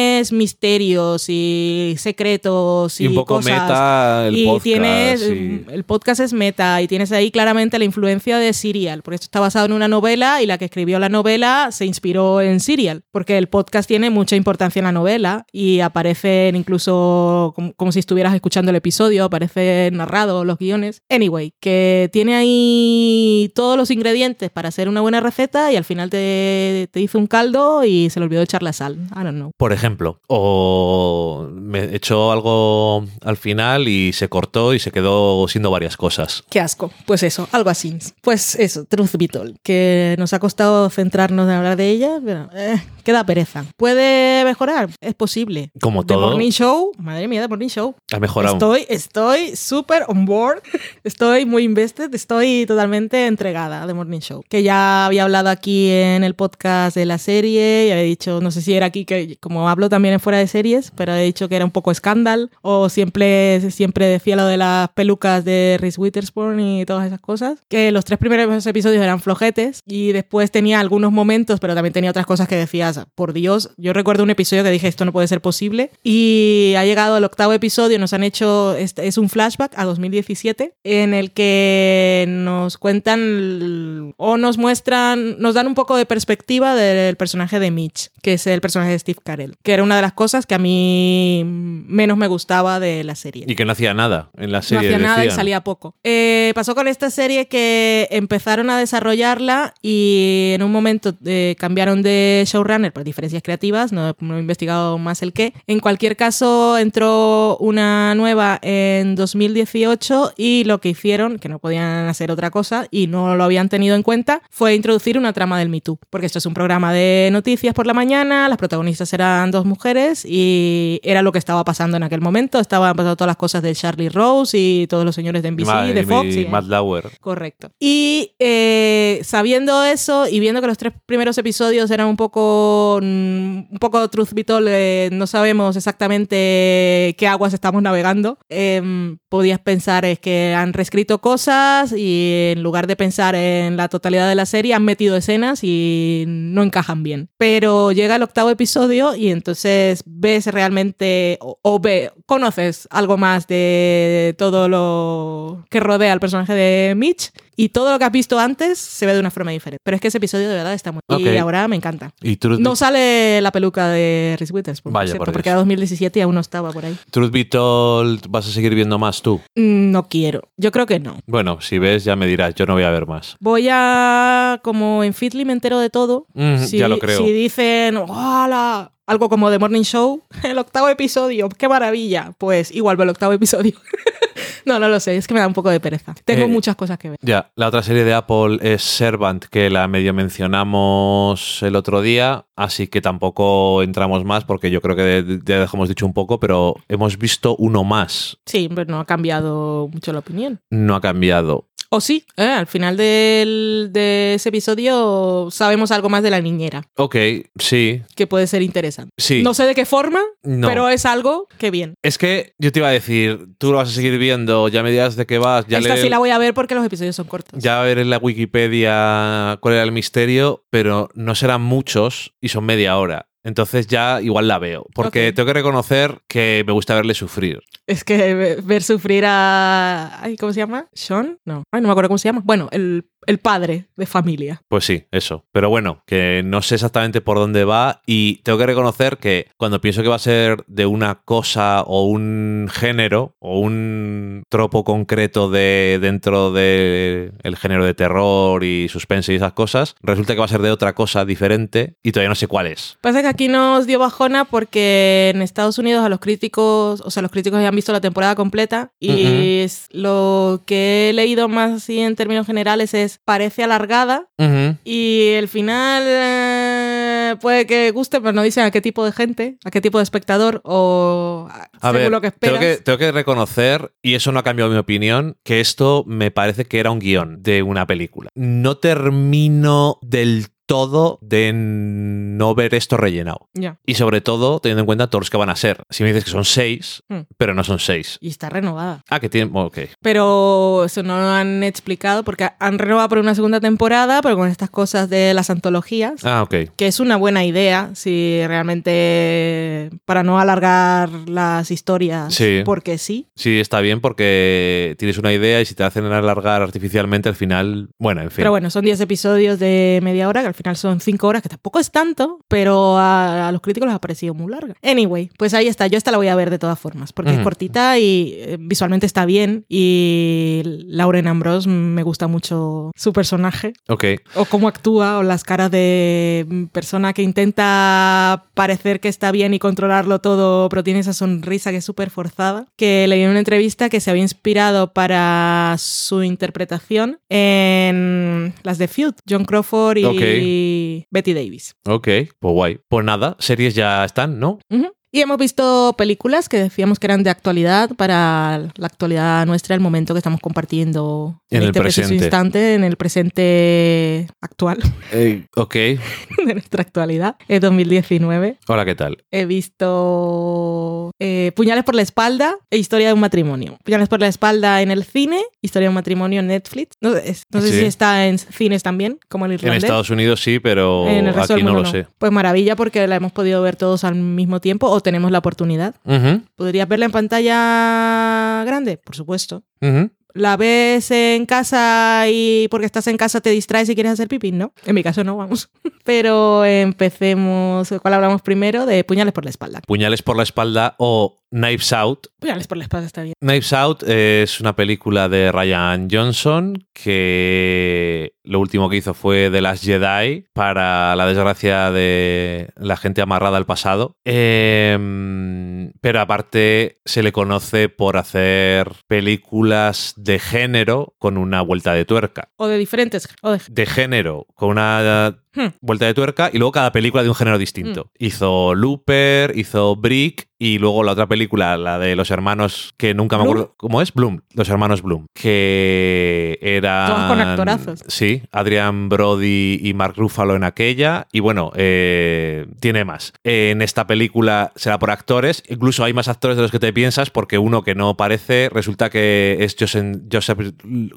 tienes misterios y secretos y, Y un poco cosas meta el y podcast. tienes y- el podcast es meta y tienes ahí claramente la influencia de Serial, porque esto está basado en una novela y la que escribió la novela se inspiró en Serial, porque el podcast tiene mucha importancia en la novela y aparecen incluso como, como si estuvieras escuchando el episodio, aparecen narrados los guiones. Anyway, que tiene ahí todos los ingredientes para hacer una buena receta y al final te, te hizo un caldo y se le olvidó echar la sal. I don't know. Por ejemplo, o me echó algo al final y se cortó y se quedó siendo varias cosas. Qué asco. Pues eso, algo así. Pues eso, Truth Be Told, que nos ha costado centrarnos en hablar de ella, pero eh, queda pereza. ¿Puede mejorar? Es posible. Como The todo. Morning Show, madre mía, The Morning Show. Ha mejorado. Estoy, estoy súper on board, estoy muy invested, estoy totalmente entregada a The Morning Show. Que ya había hablado aquí en el podcast de la serie, y había dicho, no sé si era aquí, que como hablo también en fuera de series, pero he dicho que era un poco escándalo, o siempre, siempre decía lo de las pelucas de Reese Witherspoon y todas esas cosas. Que los tres primeros episodios eran flojetes, y después tenía algunos momentos, pero también tenía otras cosas que decías, por Dios, yo recuerdo un episodio que dije, esto no puede ser posible, y ha llegado el octavo episodio, nos han hecho, este es un flashback a 2017, en el que nos cuentan o nos muestran, nos dan un poco de perspectiva del personaje de Mitch, que es el personaje de Steve Carell, que era una de las cosas que a mí menos me gustaba de la serie. Y que no hacía nada en la No serie. hacía nada y salía poco. Eh, pasó con esta serie que empezaron a desarrollarla y en un momento eh, cambiaron de showrunner por diferencias creativas, no, no he investigado más el qué. En cualquier caso, entró una nueva en 2018 y lo que hicieron, que no podían hacer otra cosa y no lo habían tenido en cuenta, fue introducir una trama del Me Too. Porque esto es un programa de noticias por la mañana, las protagonistas eran dos mujeres y era lo que estaba pasando en aquel momento. Estaban pasando todas las cosas de Charlie Rose y todos los señores de Y NBC, de y Fox. y- Matt Lauer. Correcto. Y eh, sabiendo eso y viendo que los tres primeros episodios eran un poco, mm, un poco truth be told, eh, no sabemos exactamente qué aguas estamos navegando, em, podías pensar es que han reescrito cosas y en lugar de pensar en la totalidad de la serie han metido escenas y no encajan bien. Pero llega el octavo episodio y entonces ves realmente o, o ve, conoces algo más de todo lo que rodea al personaje de Mitch y todo lo que has visto antes se ve de una forma diferente. Pero es que ese episodio de verdad está muy... Ok. Y ahora me encanta. Y Truth, No sale la peluca de Reese Witherspoon, por Vaya, cierto, por Dios. porque era 2017 y aún no estaba por ahí. Truth Be Told, ¿vas a seguir viendo más tú? Mm, No quiero. Yo creo que no. Bueno, si ves ya me dirás, yo no voy a ver más. Voy a, como en Fitly me entero de todo. Mm, si, ya lo creo. Si dicen, ¡hola! Algo como The Morning Show, el octavo episodio, qué maravilla. Pues igual veo el octavo episodio. no, no lo sé, es que me da un poco de pereza. Tengo Eh, muchas cosas que ver. Ya, la otra serie de Apple es Servant, que la medio mencionamos el otro día, así que tampoco entramos más porque yo creo que ya dejamos dicho un poco, pero hemos visto uno más. Sí, pero no ha cambiado mucho la opinión. No ha cambiado. O sí, ¿eh? al final del- de ese episodio sabemos algo más de la niñera, Ok, sí, que puede ser interesante. sí. No sé de qué forma, No. pero es algo que bien. Es que yo te iba a decir, tú lo vas a seguir viendo, ya me dirás de qué vas, ya Esta sí la voy a ver porque los episodios son cortos. Ya ver en la Wikipedia cuál era el misterio, pero no serán muchos y son media hora. Entonces ya igual la veo. Porque tengo que reconocer que me gusta verle sufrir. Es que ve- ver sufrir a. ay, ¿Cómo se llama? ¿Sean? No. Ay, no me acuerdo cómo se llama. Bueno, el, el padre de familia. Pues sí, eso. Pero bueno, que no sé exactamente por dónde va y tengo que reconocer que cuando pienso que va a ser de una cosa o un género o un tropo concreto de dentro del género de terror y suspense y esas cosas, resulta que va a ser de otra cosa diferente y todavía no sé cuál es. Pasa que aquí nos dio bajona porque en Estados Unidos a los críticos, o sea, los críticos ya han visto la temporada completa y lo que he leído más así en términos generales es parece alargada y el final eh, puede que guste, pero no dicen a qué tipo de gente, a qué tipo de espectador o a- según ver, lo que tengo esperas. que, tengo que reconocer, y eso no ha cambiado mi opinión, que esto me parece que era un guion de una película. No termino del todo de no ver esto rellenado. Y sobre todo, teniendo en cuenta todos los que van a ser. Si me dices que son seis, Hmm. pero no son seis. Y está renovada. Ah, que tienen. Ok. Pero eso no lo han explicado porque han renovado por una segunda temporada, pero con estas cosas de las antologías. Ah, ok. que es una buena idea si realmente para no alargar las historias Sí. porque sí Sí, está bien porque tienes una idea y si te hacen alargar artificialmente al final. Bueno, en fin. pero bueno son 10 episodios de media hora que al final son 5 horas que tampoco es tanto pero a, a los críticos les ha parecido muy larga anyway pues ahí está yo esta la voy a ver de todas formas porque es cortita y eh, visualmente está bien y Lauren Ambrose me gusta mucho su personaje Ok. o cómo actúa o las caras de persona que intenta parecer que está bien y controlarlo todo, pero tiene esa sonrisa que es súper forzada. Que leí en una entrevista que se había inspirado para su interpretación en las de Feud, John Crawford y Betty Davis. Ok. Pues guay. Pues nada, series ya están, ¿no? Y hemos visto películas que decíamos que eran de actualidad para la actualidad nuestra, el momento que estamos compartiendo En el este presente. instante, en el presente actual. Eh, ok. de nuestra actualidad, es 2019. Hola, ¿qué tal? He visto eh, Puñales por la espalda e Historia de un matrimonio. Puñales por la espalda en el cine, Historia de un matrimonio en Netflix. No, es- no sé Sí. si está en cines también, como En irlandés. Estados Unidos sí, pero En el resto aquí del no lo sé. Pues maravilla porque la hemos podido ver todos al mismo tiempo o tenemos la oportunidad. ¿Podrías verla en pantalla grande? Por supuesto. ¿La ves en casa y porque estás en casa te distraes y quieres hacer pipí? No. En mi caso no, vamos. Pero empecemos. ¿Cuál hablamos primero? De puñales por la espalda. Puñales por la espalda o Knives Out. Puñales por la espalda está bien. Knives Out es una película de Ryan Johnson que lo último que hizo fue The Last Jedi para la desgracia de la gente amarrada al pasado. Em, pero aparte se le conoce por hacer películas de género con una vuelta de tuerca. O de diferentes. O de... De género con una Hmm. vuelta de tuerca y luego cada película de un género distinto. Hizo Looper, hizo Brick y luego la otra película, la de los hermanos que nunca me ¿Bloom? acuerdo cómo es, Bloom, los hermanos Bloom, que Todos con actorazos. Sí, Adrian Brody y Mark Ruffalo en aquella y bueno, eh, tiene más. En esta película será por actores, incluso hay más actores de los que te piensas porque uno que no parece resulta que es Joseph, Joseph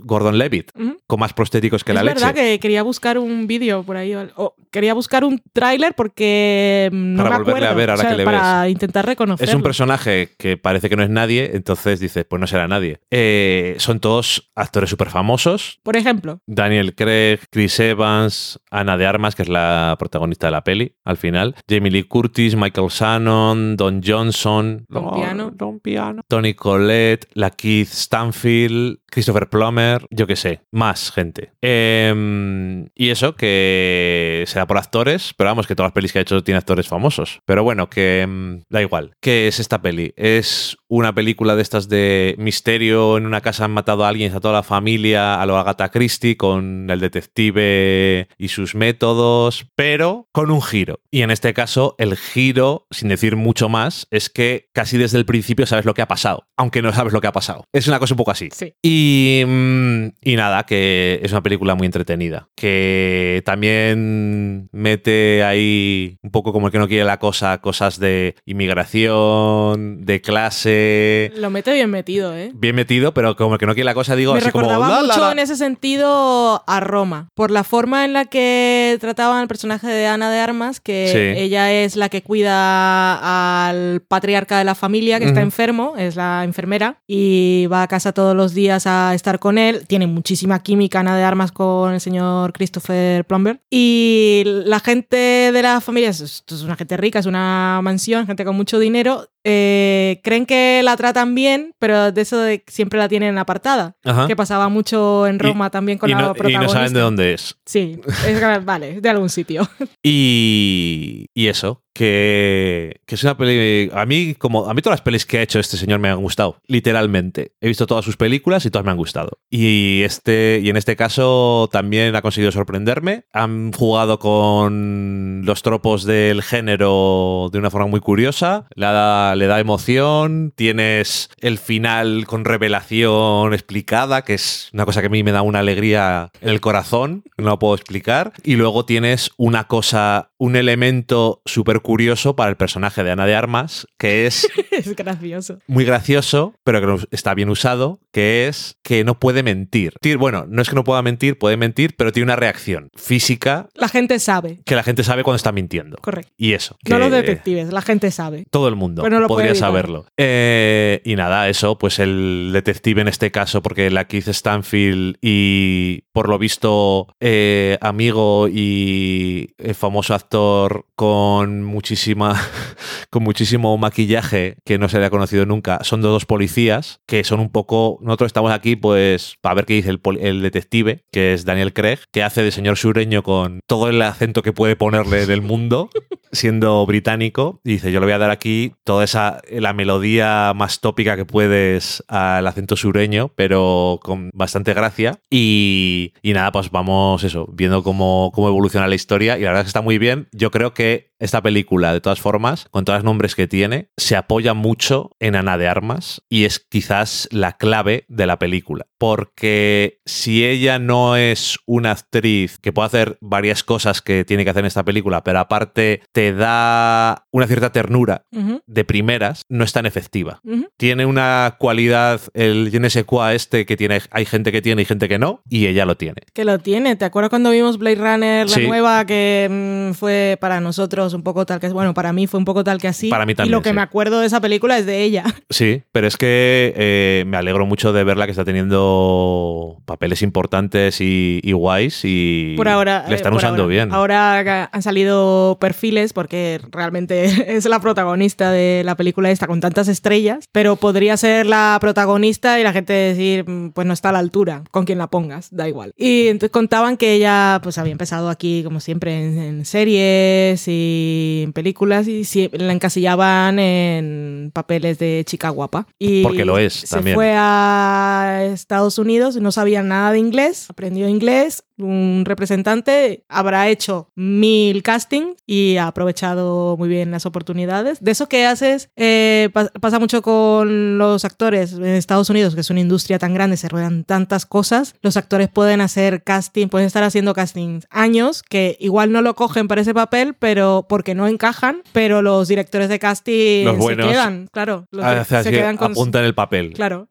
Gordon-Levitt, Ujú. con más prostéticos que es la verdad leche. que quería buscar un vídeo por ahí. o- quería buscar un tráiler porque mm, no Para me volverle a acuerdo. ver ahora O sea, que le Para intentar reconocerlo. Es un personaje que parece que no es nadie, entonces dices, pues no será nadie. Eh, son todos actores súper famosos. Por ejemplo, Daniel Craig, Chris Evans, Ana de Armas, que es la protagonista de la peli, al final. Jamie Lee Curtis, Michael Shannon, Don Johnson, Don Piano. Don Piano, Tony Collette, la Keith Stanfield, Christopher Plummer, yo qué sé, más gente. Em, y eso, que será por actores, pero vamos, que todas las pelis que ha hecho tiene actores famosos. Pero bueno, que em, da igual. ¿Qué es esta peli? Es una película de estas de misterio, en una casa han matado a alguien, a toda la familia, a lo Agatha Christie, con el detective y sus métodos, pero con un giro. Y en este caso, el giro, sin decir mucho más, es que casi desde el principio sabes lo que ha pasado, aunque no sabes lo que ha pasado. Es una cosa un poco así. sí. Y, mm, y nada, que es una película muy entretenida. Que también mete ahí un poco como el que no quiere la cosa, cosas de inmigración, de clase, que... Lo mete bien metido, ¿eh? Bien metido, pero como que no quiere la cosa, digo Me así como... recordaba "La, la, mucho la". en ese sentido a Roma, por la forma en la que trataban al personaje de Ana de Armas, que Sí. ella es la que cuida al patriarca de la familia que está enfermo, es la enfermera, y va a casa todos los días a estar con él. Tiene muchísima química Ana de Armas con el señor Christopher Plumber. Y la gente de la familia es, es una gente rica, es una mansión, gente con mucho dinero. Eh, creen que la tratan bien, pero de eso de siempre la tienen apartada. Ajá. Que pasaba mucho en Roma también con y, la no, y protagonista. no saben de dónde es. Sí, es, vale, de algún sitio. Y, y eso, que, es una peli. A mí, como a mí todas las pelis que ha hecho este señor me han gustado, literalmente. He visto todas sus películas y todas me han gustado. Y este, y en este caso también ha conseguido sorprenderme. Han jugado con los tropos del género de una forma muy curiosa. Le da, le da emoción. Tienes el final con revelación explicada, que es una cosa que a mí me da una alegría en el corazón, no lo puedo explicar. Y luego tienes una cosa, un elemento súper curioso para el personaje de Ana de Armas, que es es gracioso. muy gracioso, pero que no- está bien usado, que es que no puede mentir. Bueno, no es que no pueda mentir, puede mentir, pero tiene una reacción física La gente sabe, que la gente sabe cuando está mintiendo. correcto. Y eso. No los detectives, la gente sabe. todo el mundo no lo puede podría evitar. saberlo. Eh, y nada, eso, pues el detective en este caso, porque la Keith Stanfield y por lo visto eh, amigo y eh, famoso actor con muchísima con muchísimo maquillaje que no se le ha conocido nunca, son dos policías que son un poco, nosotros estamos aquí pues para ver qué dice el, el detective, que es Daniel Craig, que hace de señor sureño con todo el acento que puede ponerle del mundo siendo británico dice yo le voy a dar aquí toda esa la melodía más tópica que puedes al acento sureño pero con bastante gracia y, y nada pues vamos eso viendo cómo, cómo evoluciona la historia. Y la verdad es que está muy bien. Yo creo que esta película de todas formas con todos los nombres que tiene se apoya mucho en Ana de Armas y es quizás la clave de la película. Porque si ella no es una actriz que puede hacer varias cosas que tiene que hacer en esta película, pero aparte te da una cierta ternura de primeras, no es tan efectiva. Tiene una cualidad, el je ne sais quoi este, que tiene, hay gente que tiene y gente que no, y ella lo tiene. Que lo tiene. ¿Te acuerdas cuando vimos Blade Runner, la Sí. nueva, que mm, fue para nosotros un poco tal que Bueno, para mí fue un poco tal que así. Para mí Y también, lo que sí. me acuerdo de esa película es de ella. Sí, pero es que eh, me alegro mucho de verla que está teniendo papeles importantes y, y guays y Por ahora. le están eh, por usando ahora. bien. Ahora han salido perfiles porque realmente es la protagonista de la película esta con tantas estrellas, pero podría ser la protagonista y la gente decir, "Mm, pues no está a la altura, con quien la pongas, da igual. Y entonces contaban que ella pues había empezado aquí como siempre en, en series y en películas y la encasillaban en papeles de chica guapa. Y Porque lo es se también. fue a Estados Unidos, no sabía nada de inglés, aprendió inglés, un representante habrá hecho mil castings y ha aprovechado muy bien las oportunidades. De eso que haces, eh, pa- pasa mucho con los actores en Estados Unidos, que es una industria tan grande, se ruedan tantas cosas, los actores pueden hacer casting, pueden estar haciendo castings años que igual no lo cogen para ese papel, pero porque no encajan, pero los directores de casting Los se quedan, claro, los- Hace se quedan con su- apunta en el papel. Claro.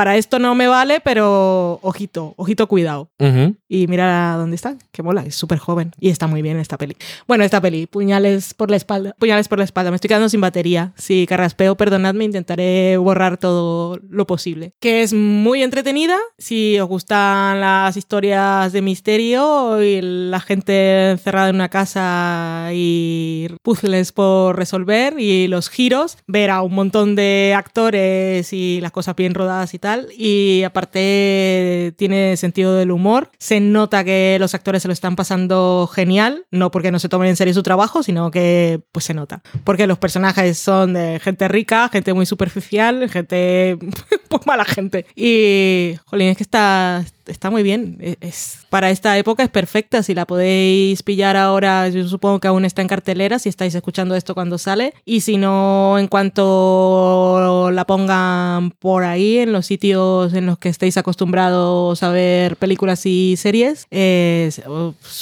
Para esto no me vale, pero ojito, ojito, cuidado. Ujú. Y mira dónde está, que mola, es súper joven y está muy bien esta peli. Bueno, esta peli, puñales por la espalda, puñales por la espalda, me estoy quedando sin batería. Si carraspeo, perdonadme, intentaré borrar todo lo posible. Que es muy entretenida, si os gustan las historias de misterio y la gente encerrada en una casa y puzzles por resolver y los giros, ver a un montón de actores y las cosas bien rodadas y tal. Y aparte tiene sentido del humor. Se nota que los actores se lo están pasando genial, no porque no se tomen en serio su trabajo, sino que pues se nota. Porque los personajes son de gente rica, gente muy superficial, gente pues mala gente. Y, jolín, es que está, está muy bien. E, es, para esta época es perfecta. Si la podéis pillar ahora, yo supongo que aún está en cartelera, si estáis escuchando esto cuando sale. Y si no, en cuanto la pongan por ahí, en los sitios en los que estéis acostumbrados a ver películas y series, es,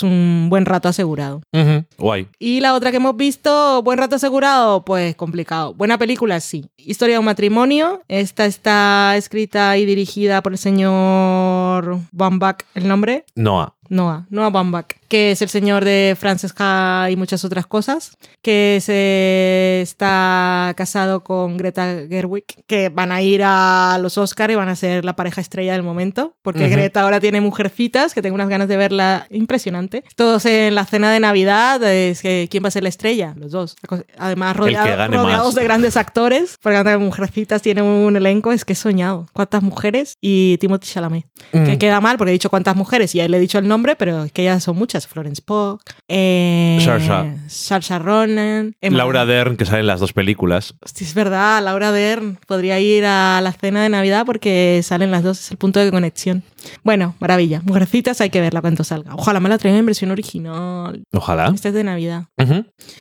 un buen rato asegurado. Guay. Y la otra que hemos visto, buen rato asegurado, pues complicado. Buena película, sí. Historia de un matrimonio. Esta está escrita y dirigida por el señor Bambach, ¿el nombre? Noah. Noah, Noah Baumbach, que es el señor de Francesca y muchas otras cosas, que se está casado con Greta Gerwig, que van a ir a los Oscars y van a ser la pareja estrella del momento, porque Greta ahora tiene mujercitas, que tengo unas ganas de verla impresionante. Todos en la cena de Navidad, es que ¿quién va a ser la estrella? Los dos. Además, rodeados de grandes actores, porque mujercitas tiene un elenco, es que he soñado. ¿Cuántas mujeres? Y Timothy Chalamet. Que mm. queda mal, porque he dicho cuántas mujeres y ahí le he dicho el nombre pero es que ya son muchas. Florence Pugh, eh, Sarsha. Ronan, Laura Dern, que sale en las dos películas. Hostia, es verdad, Laura Dern podría ir a la cena de Navidad porque salen las dos, es el punto de conexión. Bueno, maravilla. Mujercitas hay que verla cuando salga. Ojalá me la traigan en versión original. Ojalá. Este es de Navidad.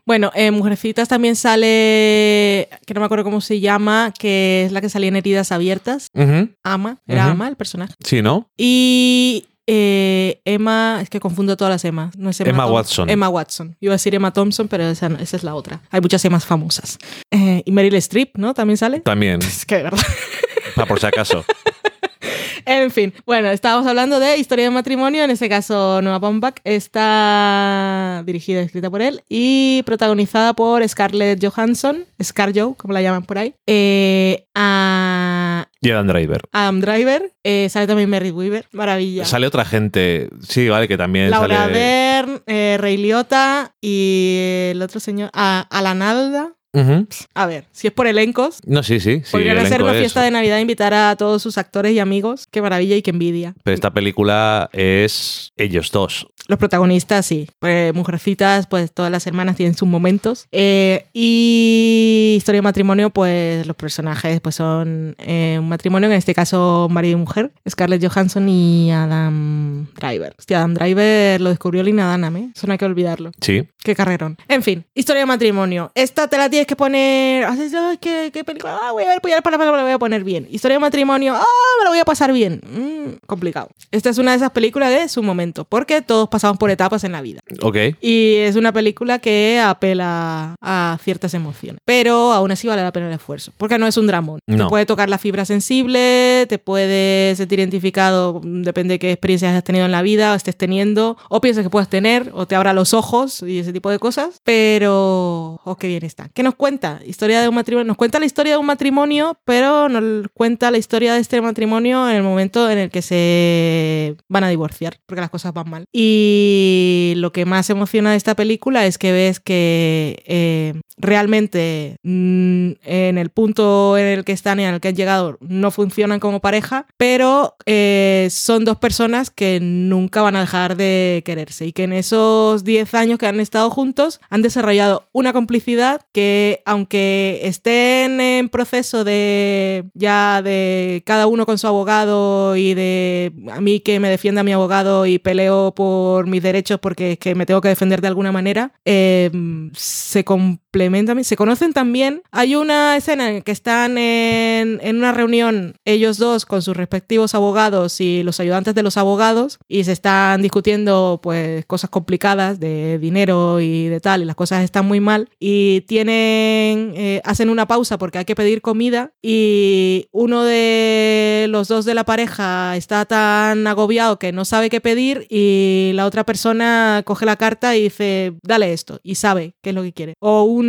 Bueno, en Mujercitas también sale, que no me acuerdo cómo se llama, que es la que salía en Heridas Abiertas. Ama, era Ama el personaje. Sí, ¿no? Y eh, Emma, es que confundo todas las Emmas. No es Emma, Watson. Emma Watson. Iba a decir Emma Thompson, pero esa, es la otra. Hay muchas Emmas famosas. Eh, y Meryl Streep, ¿no? También sale. También. Es que de verdad. Ah, por si acaso. en fin, bueno, estábamos hablando de Historia de matrimonio, en este caso Noah Baumbach, está dirigida y escrita por él y protagonizada por Scarlett Johansson, Scarjo, como la llaman por ahí, eh, y Adam Driver. Adam Driver, eh, sale también Mary Weaver, maravilla. Sale otra gente, sí, vale, que también Laura sale... Dern, eh, Ray Liotta y el otro señor, ah, Alan Alda. A ver, si es por elencos. No, sí, sí. sí podrían hacer una fiesta de Navidad invitar a todos sus actores y amigos. Qué maravilla y qué envidia. Pero esta película es ellos dos. Los protagonistas, sí. Pues, mujercitas, pues todas las hermanas tienen sus momentos. Eh, y historia de matrimonio, pues los personajes pues son eh, un matrimonio, en este caso marido y mujer, Scarlett Johansson y Adam Driver. Hostia, Adam Driver lo descubrió Lina Dunham, ¿eh? Eso no hay que olvidarlo. Sí. Qué carrerón. En fin, historia de matrimonio. Esta te la tienes que poner... ¿Qué, qué película? Ah, voy a ver, voy a, para, para, voy a poner bien. Historia de matrimonio. Ah, me lo voy a pasar bien. Mm, complicado. Esta es una de esas películas de su momento, porque todos pasamos por etapas en la vida. Ok. Y es una película que apela a ciertas emociones. Pero aún así vale la pena el esfuerzo. Porque no es un dramón. Te puede tocar la fibra sensible, te puedes sentir identificado, depende de qué experiencias hayas tenido en la vida o estés teniendo, o piensas que puedes tener, o te abra los ojos y ese tipo de cosas. Pero, oh, qué bien está. ¿Qué nos cuenta? Historia de un matrimonio. Nos cuenta la historia de un matrimonio, pero nos cuenta la historia de este matrimonio en el momento en el que se van a divorciar, porque las cosas van mal. Y lo que más emociona de esta película es que ves que eh, realmente mm, en el punto en el que están y en el que han llegado no funcionan como pareja, pero eh, son dos personas que nunca van a dejar de quererse y que en esos 10 años que han estado juntos han desarrollado una complicidad que aunque estén en proceso de ya de cada uno con su abogado y de a mí que me defienda mi abogado y peleo por mis derechos porque es que me tengo que defender de alguna manera, eh, se complementan, se conocen también. Hay una escena en que están en, en una reunión ellos dos con sus respectivos abogados y los ayudantes de los abogados y se están discutiendo pues cosas complicadas de dinero y de tal y las cosas están muy mal y tienen eh, hacen una pausa porque hay que pedir comida y uno de los dos de la pareja está tan agobiado que no sabe qué pedir y la otra persona coge la carta y dice, dale esto, y sabe qué es lo que quiere. O un...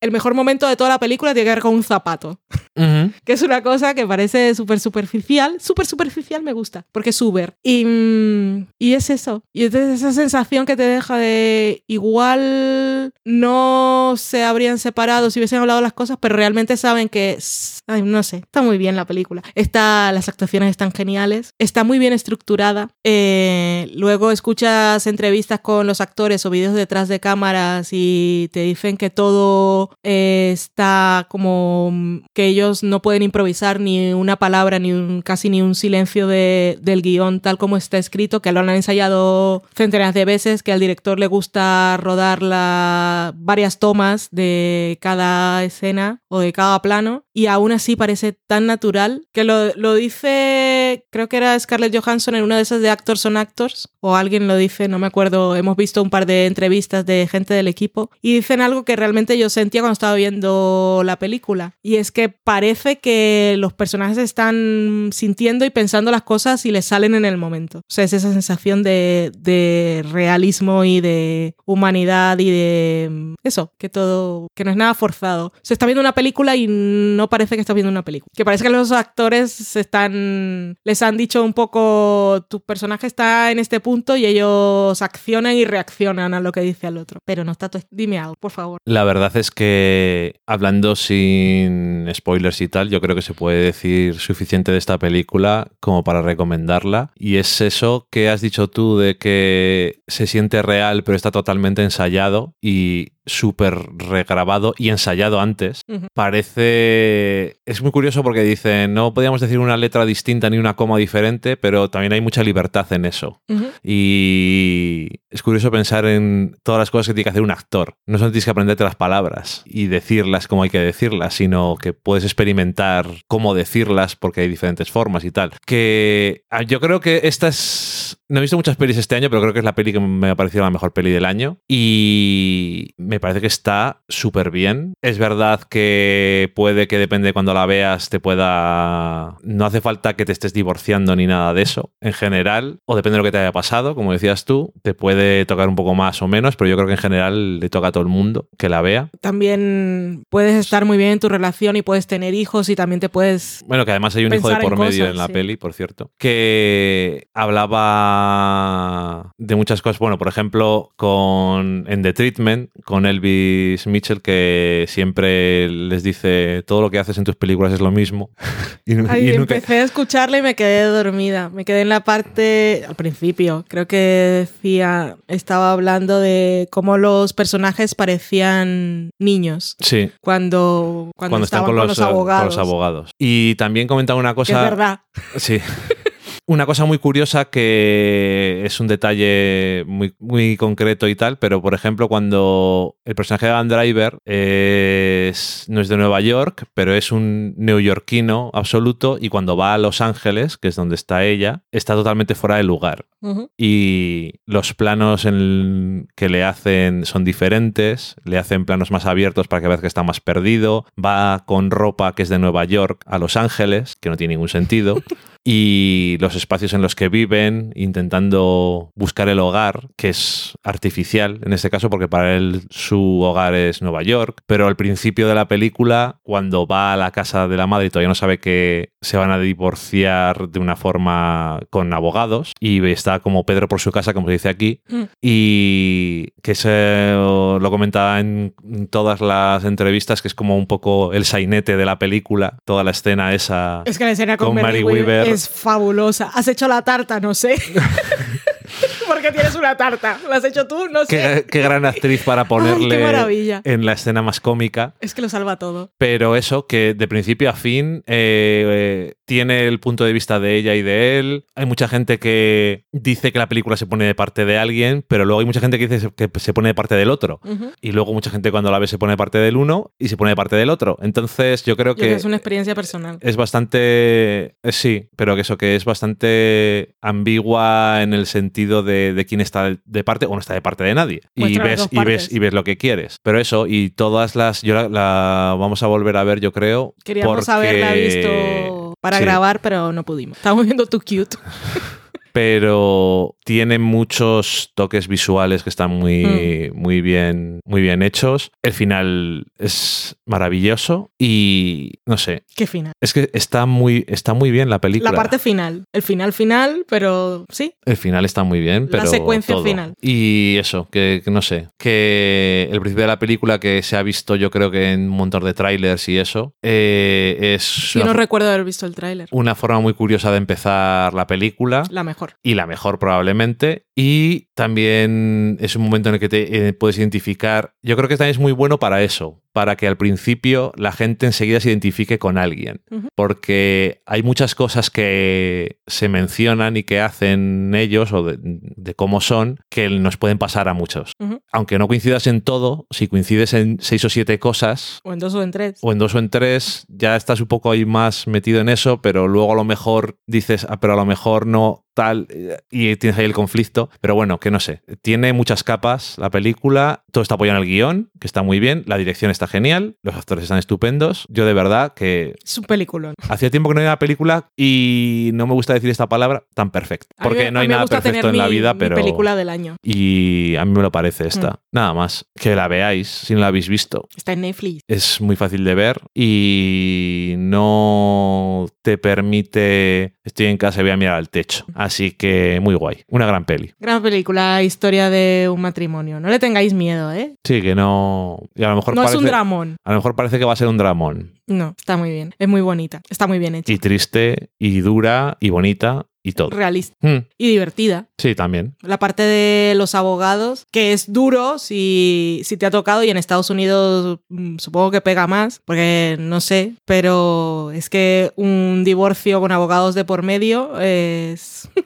El mejor momento de toda la película tiene que ver con un zapato, que es una cosa que parece súper superficial. Súper superficial me gusta, porque es Uber. Y, mm, y es eso. Y entonces esa sensación que te deja de igual no se habrían separado si hubiesen hablado las cosas, pero realmente saben que, ay, no sé, está muy bien la película. Está, las actuaciones están geniales, está muy bien estructurada. Eh, luego escuchas entrevistas con los actores o vídeos detrás de cámaras y te dicen que todo eh, está como mm, que ellos no pueden improvisar ni una palabra, ni un, casi ni un silencio de- del guion tal como está escrito, que lo han ensayado centenares de veces, que al director le gusta rodar la- varias tomas de cada escena o de cada plano y aún así parece tan natural que lo, lo dice, creo que era Scarlett Johansson en una de esas de Actors on Actors o alguien lo dice, no me acuerdo, hemos visto un par de entrevistas de gente del equipo y dicen algo que realmente yo sentía cuando estaba viendo la película y es que parece que los personajes están sintiendo y pensando las cosas y les salen en el momento. O sea, es esa sensación de, de realismo y de humanidad y de eso, que todo, que no es nada forzado. Se está viendo una película y no parece que estás viendo una película. Que parece que los actores están, les han dicho un poco, tu personaje está en este punto y ellos accionan y reaccionan a lo que dice el otro. Pero no está. Dime algo, por favor. La verdad es que, hablando sin spoilers y tal, yo creo que se puede decir suficiente de esta película como para recomendarla. Y es eso que has dicho tú de que se siente real, pero está totalmente ensayado y súper regrabado y ensayado antes. Parece... Es muy curioso porque dicen, no podíamos decir una letra distinta ni una coma diferente, pero también hay mucha libertad en eso. Y es curioso pensar en todas las cosas que tiene que hacer un actor. No solo tienes que aprenderte las palabras y decirlas como hay que decirlas, sino que puedes experimentar cómo decirlas porque hay diferentes formas y tal. Que ah, yo creo que esta es... No he visto muchas pelis este año, pero creo que es la peli que me ha parecido la mejor peli del año. Y me parece que está súper bien. Es verdad que puede que depende de cuando la veas te pueda... No hace falta que te estés divorciando ni nada de eso. En general, o depende de lo que te haya pasado, como decías tú, te puede tocar un poco más o menos, pero yo creo que en general le toca a todo el mundo que la vea. También puedes estar muy bien en tu relación y puedes tener hijos y también te puedes... Bueno, que además hay un hijo de en por medio cosas, en la sí. peli, por cierto, que hablaba de muchas cosas. Bueno, por ejemplo, con en The Treatment, con Elvis Mitchell, que siempre les dice todo lo que haces en tus películas es lo mismo. y, nunca- empecé a escucharla y me quedé dormida. Me quedé en la parte, al principio, creo que decía, estaba hablando de cómo los personajes parecían niños Sí, cuando, cuando, cuando están estaban con los, eh, con abogados. los abogados. Y también comentaba una Que es cosa. verdad. Sí. Una cosa muy curiosa que es un detalle muy, muy concreto y tal, pero por ejemplo cuando el personaje de Van Driver es, no es de Nueva York, pero es un neoyorquino absoluto y cuando va a Los Ángeles, que es donde está ella, está totalmente fuera de lugar. Y los planos en que le hacen son diferentes, le hacen planos más abiertos para que veas que está más perdido, va con ropa que es de Nueva York a Los Ángeles, que no tiene ningún sentido, y los espacios en los que viven, intentando buscar el hogar, que es artificial en este caso, porque para él su hogar es Nueva York, pero al principio de la película, cuando va a la casa de la madre y todavía no sabe que se van a divorciar de una forma con abogados, y está como Pedro por su casa, como se dice aquí, Mm. y que se lo comentaba en todas las entrevistas, que es como un poco el sainete de la película, toda la escena esa. Es que la escena con, Con Mary Weaver. Es fabulosa. ¿Has hecho la tarta? No sé. Porque tienes una tarta. ¿La has hecho tú? No sé. Qué, qué gran actriz para ponerle maravilla. en la escena más cómica. Es que lo salva todo. Pero eso, que de principio a fin eh, eh, tiene el punto de vista de ella y de él. Hay mucha gente que dice que la película se pone de parte de alguien, pero luego hay mucha gente que dice que se pone de parte del otro. Y luego mucha gente cuando la ve se pone de parte del uno y se pone de parte del otro. Entonces yo creo Yo creo que es una experiencia personal. es bastante. eh, sí, pero que eso que es bastante ambigua en el sentido de, de quién está de parte o no está de parte de nadie. Y Muestra ves, y ves, y ves lo que quieres. Pero eso, y todas las. Yo la, la vamos a volver a ver, yo creo. Queríamos porque- haberla visto para Sí. grabar, pero no pudimos. Estábamos viendo Too Cute. pero tiene muchos toques visuales que están muy, Mm. muy, bien, muy bien hechos. El final es maravilloso y no sé, Qué final. es que está muy, está muy bien la película. La parte final. El final final, pero sí. El final está muy bien, La secuencia todo. final. Y eso, que, que no sé, que el principio de la película que se ha visto yo creo que en un montón de trailers y eso, eh, es Yo no recuerdo haber visto el tráiler. una forma muy curiosa de empezar la película La mejor. Y la mejor probablemente Y también es un momento en el que te eh, puedes identificar. Yo creo que también es muy bueno para eso, para que al principio la gente enseguida se identifique con alguien. Porque hay muchas cosas que se mencionan y que hacen ellos o de, de cómo son que nos pueden pasar a muchos. Aunque no coincidas en todo, si coincides en seis o siete cosas, O en dos o en tres. o en dos o en tres, ya estás un poco ahí más metido en eso, pero luego a lo mejor dices, ah, pero a lo mejor no tal, eh, y tienes ahí el conflicto. Pero bueno, que no sé. Tiene muchas capas la película, todo está apoyado en el guion, que está muy bien, la dirección está genial, los actores están estupendos. Yo de verdad que Es un peliculón. hacía tiempo que no había una película y no me gusta decir esta palabra tan perfecta. Mí- Porque no hay nada perfecto en la vida, pero... película del año. Y a mí me lo parece esta. Mm. Nada más. Que la veáis si no la habéis visto. Está en Netflix. Es muy fácil de ver y no te permite. Estoy en casa y voy a mirar al techo. Así que muy guay. Una gran peli. Gran película, historia de un matrimonio. No le tengáis miedo, ¿eh? Sí, que no. Y a lo mejor No parece. es un dramón. A lo mejor parece que va a ser un dramón. No, está muy bien. Es muy bonita. Está muy bien hecha. Y triste, y dura, y bonita, y todo. Realista. Mm, Y divertida. sí, también. La parte de los abogados, que es duro si, si te ha tocado y en Estados Unidos mm, supongo que pega más, porque no sé, pero es que un divorcio con abogados de por medio es...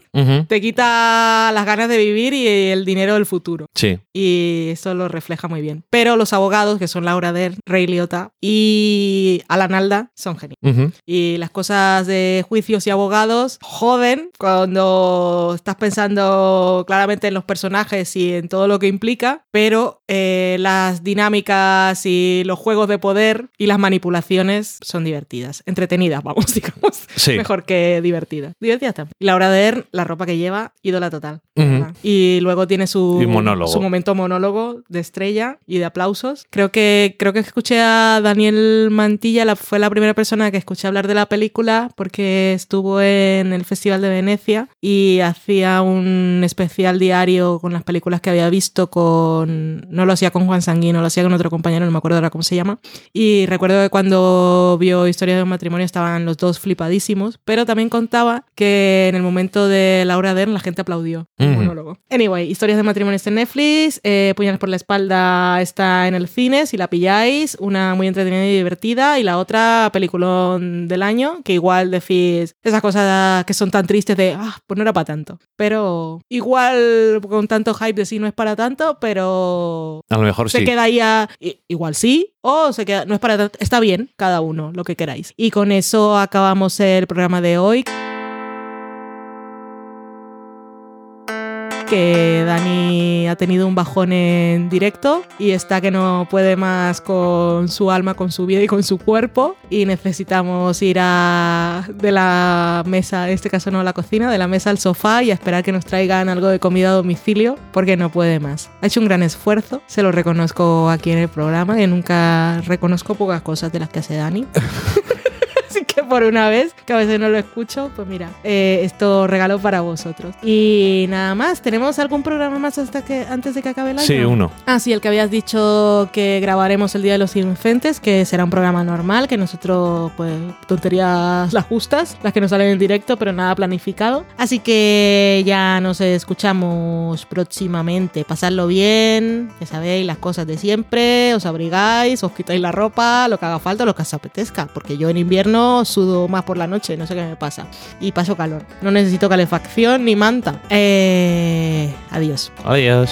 Te quita las ganas de vivir y el dinero del futuro. Sí. Y eso lo refleja muy bien. Pero los abogados, que son Laura Dern, Ray Liotta y Alan Alda, son geniales. Y las cosas de juicios y abogados joden cuando estás pensando claramente en los personajes y en todo lo que implica, pero eh, las dinámicas y los juegos de poder y las manipulaciones son divertidas, entretenidas, vamos, digamos. Sí. Mejor que divertidas. Divertidas también. Y Laura Dern, la ropa que lleva, ídola total. Ujú. verdad. Y luego tiene su, Y monólogo. su momento monólogo de estrella y de aplausos. Creo que, creo que escuché a Daniel Mantilla, la- fue la primera persona que escuché hablar de la película porque estuvo en el Festival de Venecia y hacía un especial diario con las películas que había visto con... No lo hacía con Juan Sanguino, lo hacía con otro compañero, no me acuerdo ahora cómo se llama. Y recuerdo que cuando vio Historia de un matrimonio estaban los dos flipadísimos, pero también contaba que en el momento de Laura Dern la gente aplaudió Ujú. monólogo. Anyway, Historias de matrimonio está en Netflix, eh, Puñales por la espalda está en el cine, si la pilláis, una muy entretenida y divertida, y la otra peliculón del año, que igual decís esas cosas que son tan tristes de, ah, pues no era para tanto. Pero igual con tanto hype de sí no es para tanto, pero A lo mejor se sí. queda igual sí o se queda no es para tanto. está bien cada uno lo que queráis y con eso acabamos el programa de hoy que Dani ha tenido un bajón en directo y está que no puede más con su alma, con su vida y con su cuerpo y necesitamos ir a de la mesa, en este caso no a la cocina, de la mesa al sofá y a esperar que nos traigan algo de comida a domicilio porque no puede más. Ha hecho un gran esfuerzo, se lo reconozco aquí en el programa, que nunca reconozco pocas cosas de las que hace Dani. Por una vez, que a veces no lo escucho, pues mira, eh, esto regalo para vosotros. Y nada más, ¿tenemos algún programa más hasta que antes de que acabe el año? Sí, uno. Ah, sí, el que habías dicho que grabaremos el Día de los Inocentes, que será un programa normal, que nosotros, pues, tonterías las justas, las que nos salen en directo, pero nada planificado. Así que ya nos escuchamos próximamente. Pasadlo bien, ya sabéis, las cosas de siempre, os abrigáis, os quitáis la ropa, lo que haga falta, lo que os apetezca, porque yo en invierno más por la noche, no sé qué me pasa. Y paso calor. No necesito calefacción ni manta. Eh, adiós. Adiós.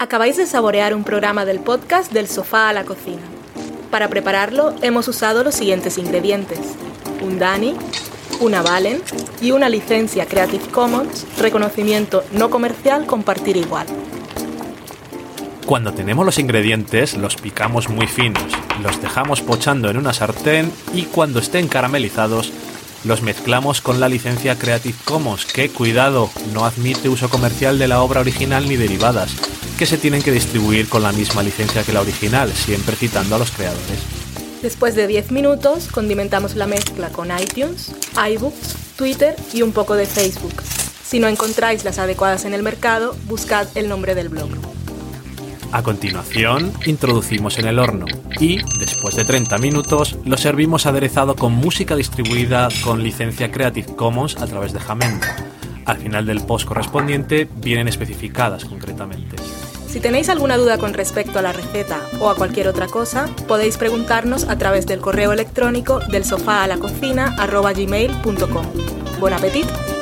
Acabáis de saborear un programa del podcast Del sofá a la cocina. Para prepararlo hemos usado los siguientes ingredientes. Un Dani, una Valen y una licencia Creative Commons, reconocimiento no comercial compartir igual. Cuando tenemos los ingredientes los picamos muy finos, los dejamos pochando en una sartén y cuando estén caramelizados los mezclamos con la licencia Creative Commons, que cuidado, no admite uso comercial de la obra original ni derivadas que se tienen que distribuir con la misma licencia que la original, siempre citando a los creadores. Después de 10 minutos, condimentamos la mezcla con iTunes, iBooks, Twitter y un poco de Facebook. Si no encontráis las adecuadas en el mercado, buscad el nombre del blog. A continuación, introducimos en el horno y, después de 30 minutos, lo servimos aderezado con música distribuida con licencia Creative Commons a través de Jamendo. Al final del post correspondiente vienen especificadas concretamente. Si tenéis alguna duda con respecto a la receta o a cualquier otra cosa, podéis preguntarnos a través del correo electrónico del sofá a la cocina Buen apetito.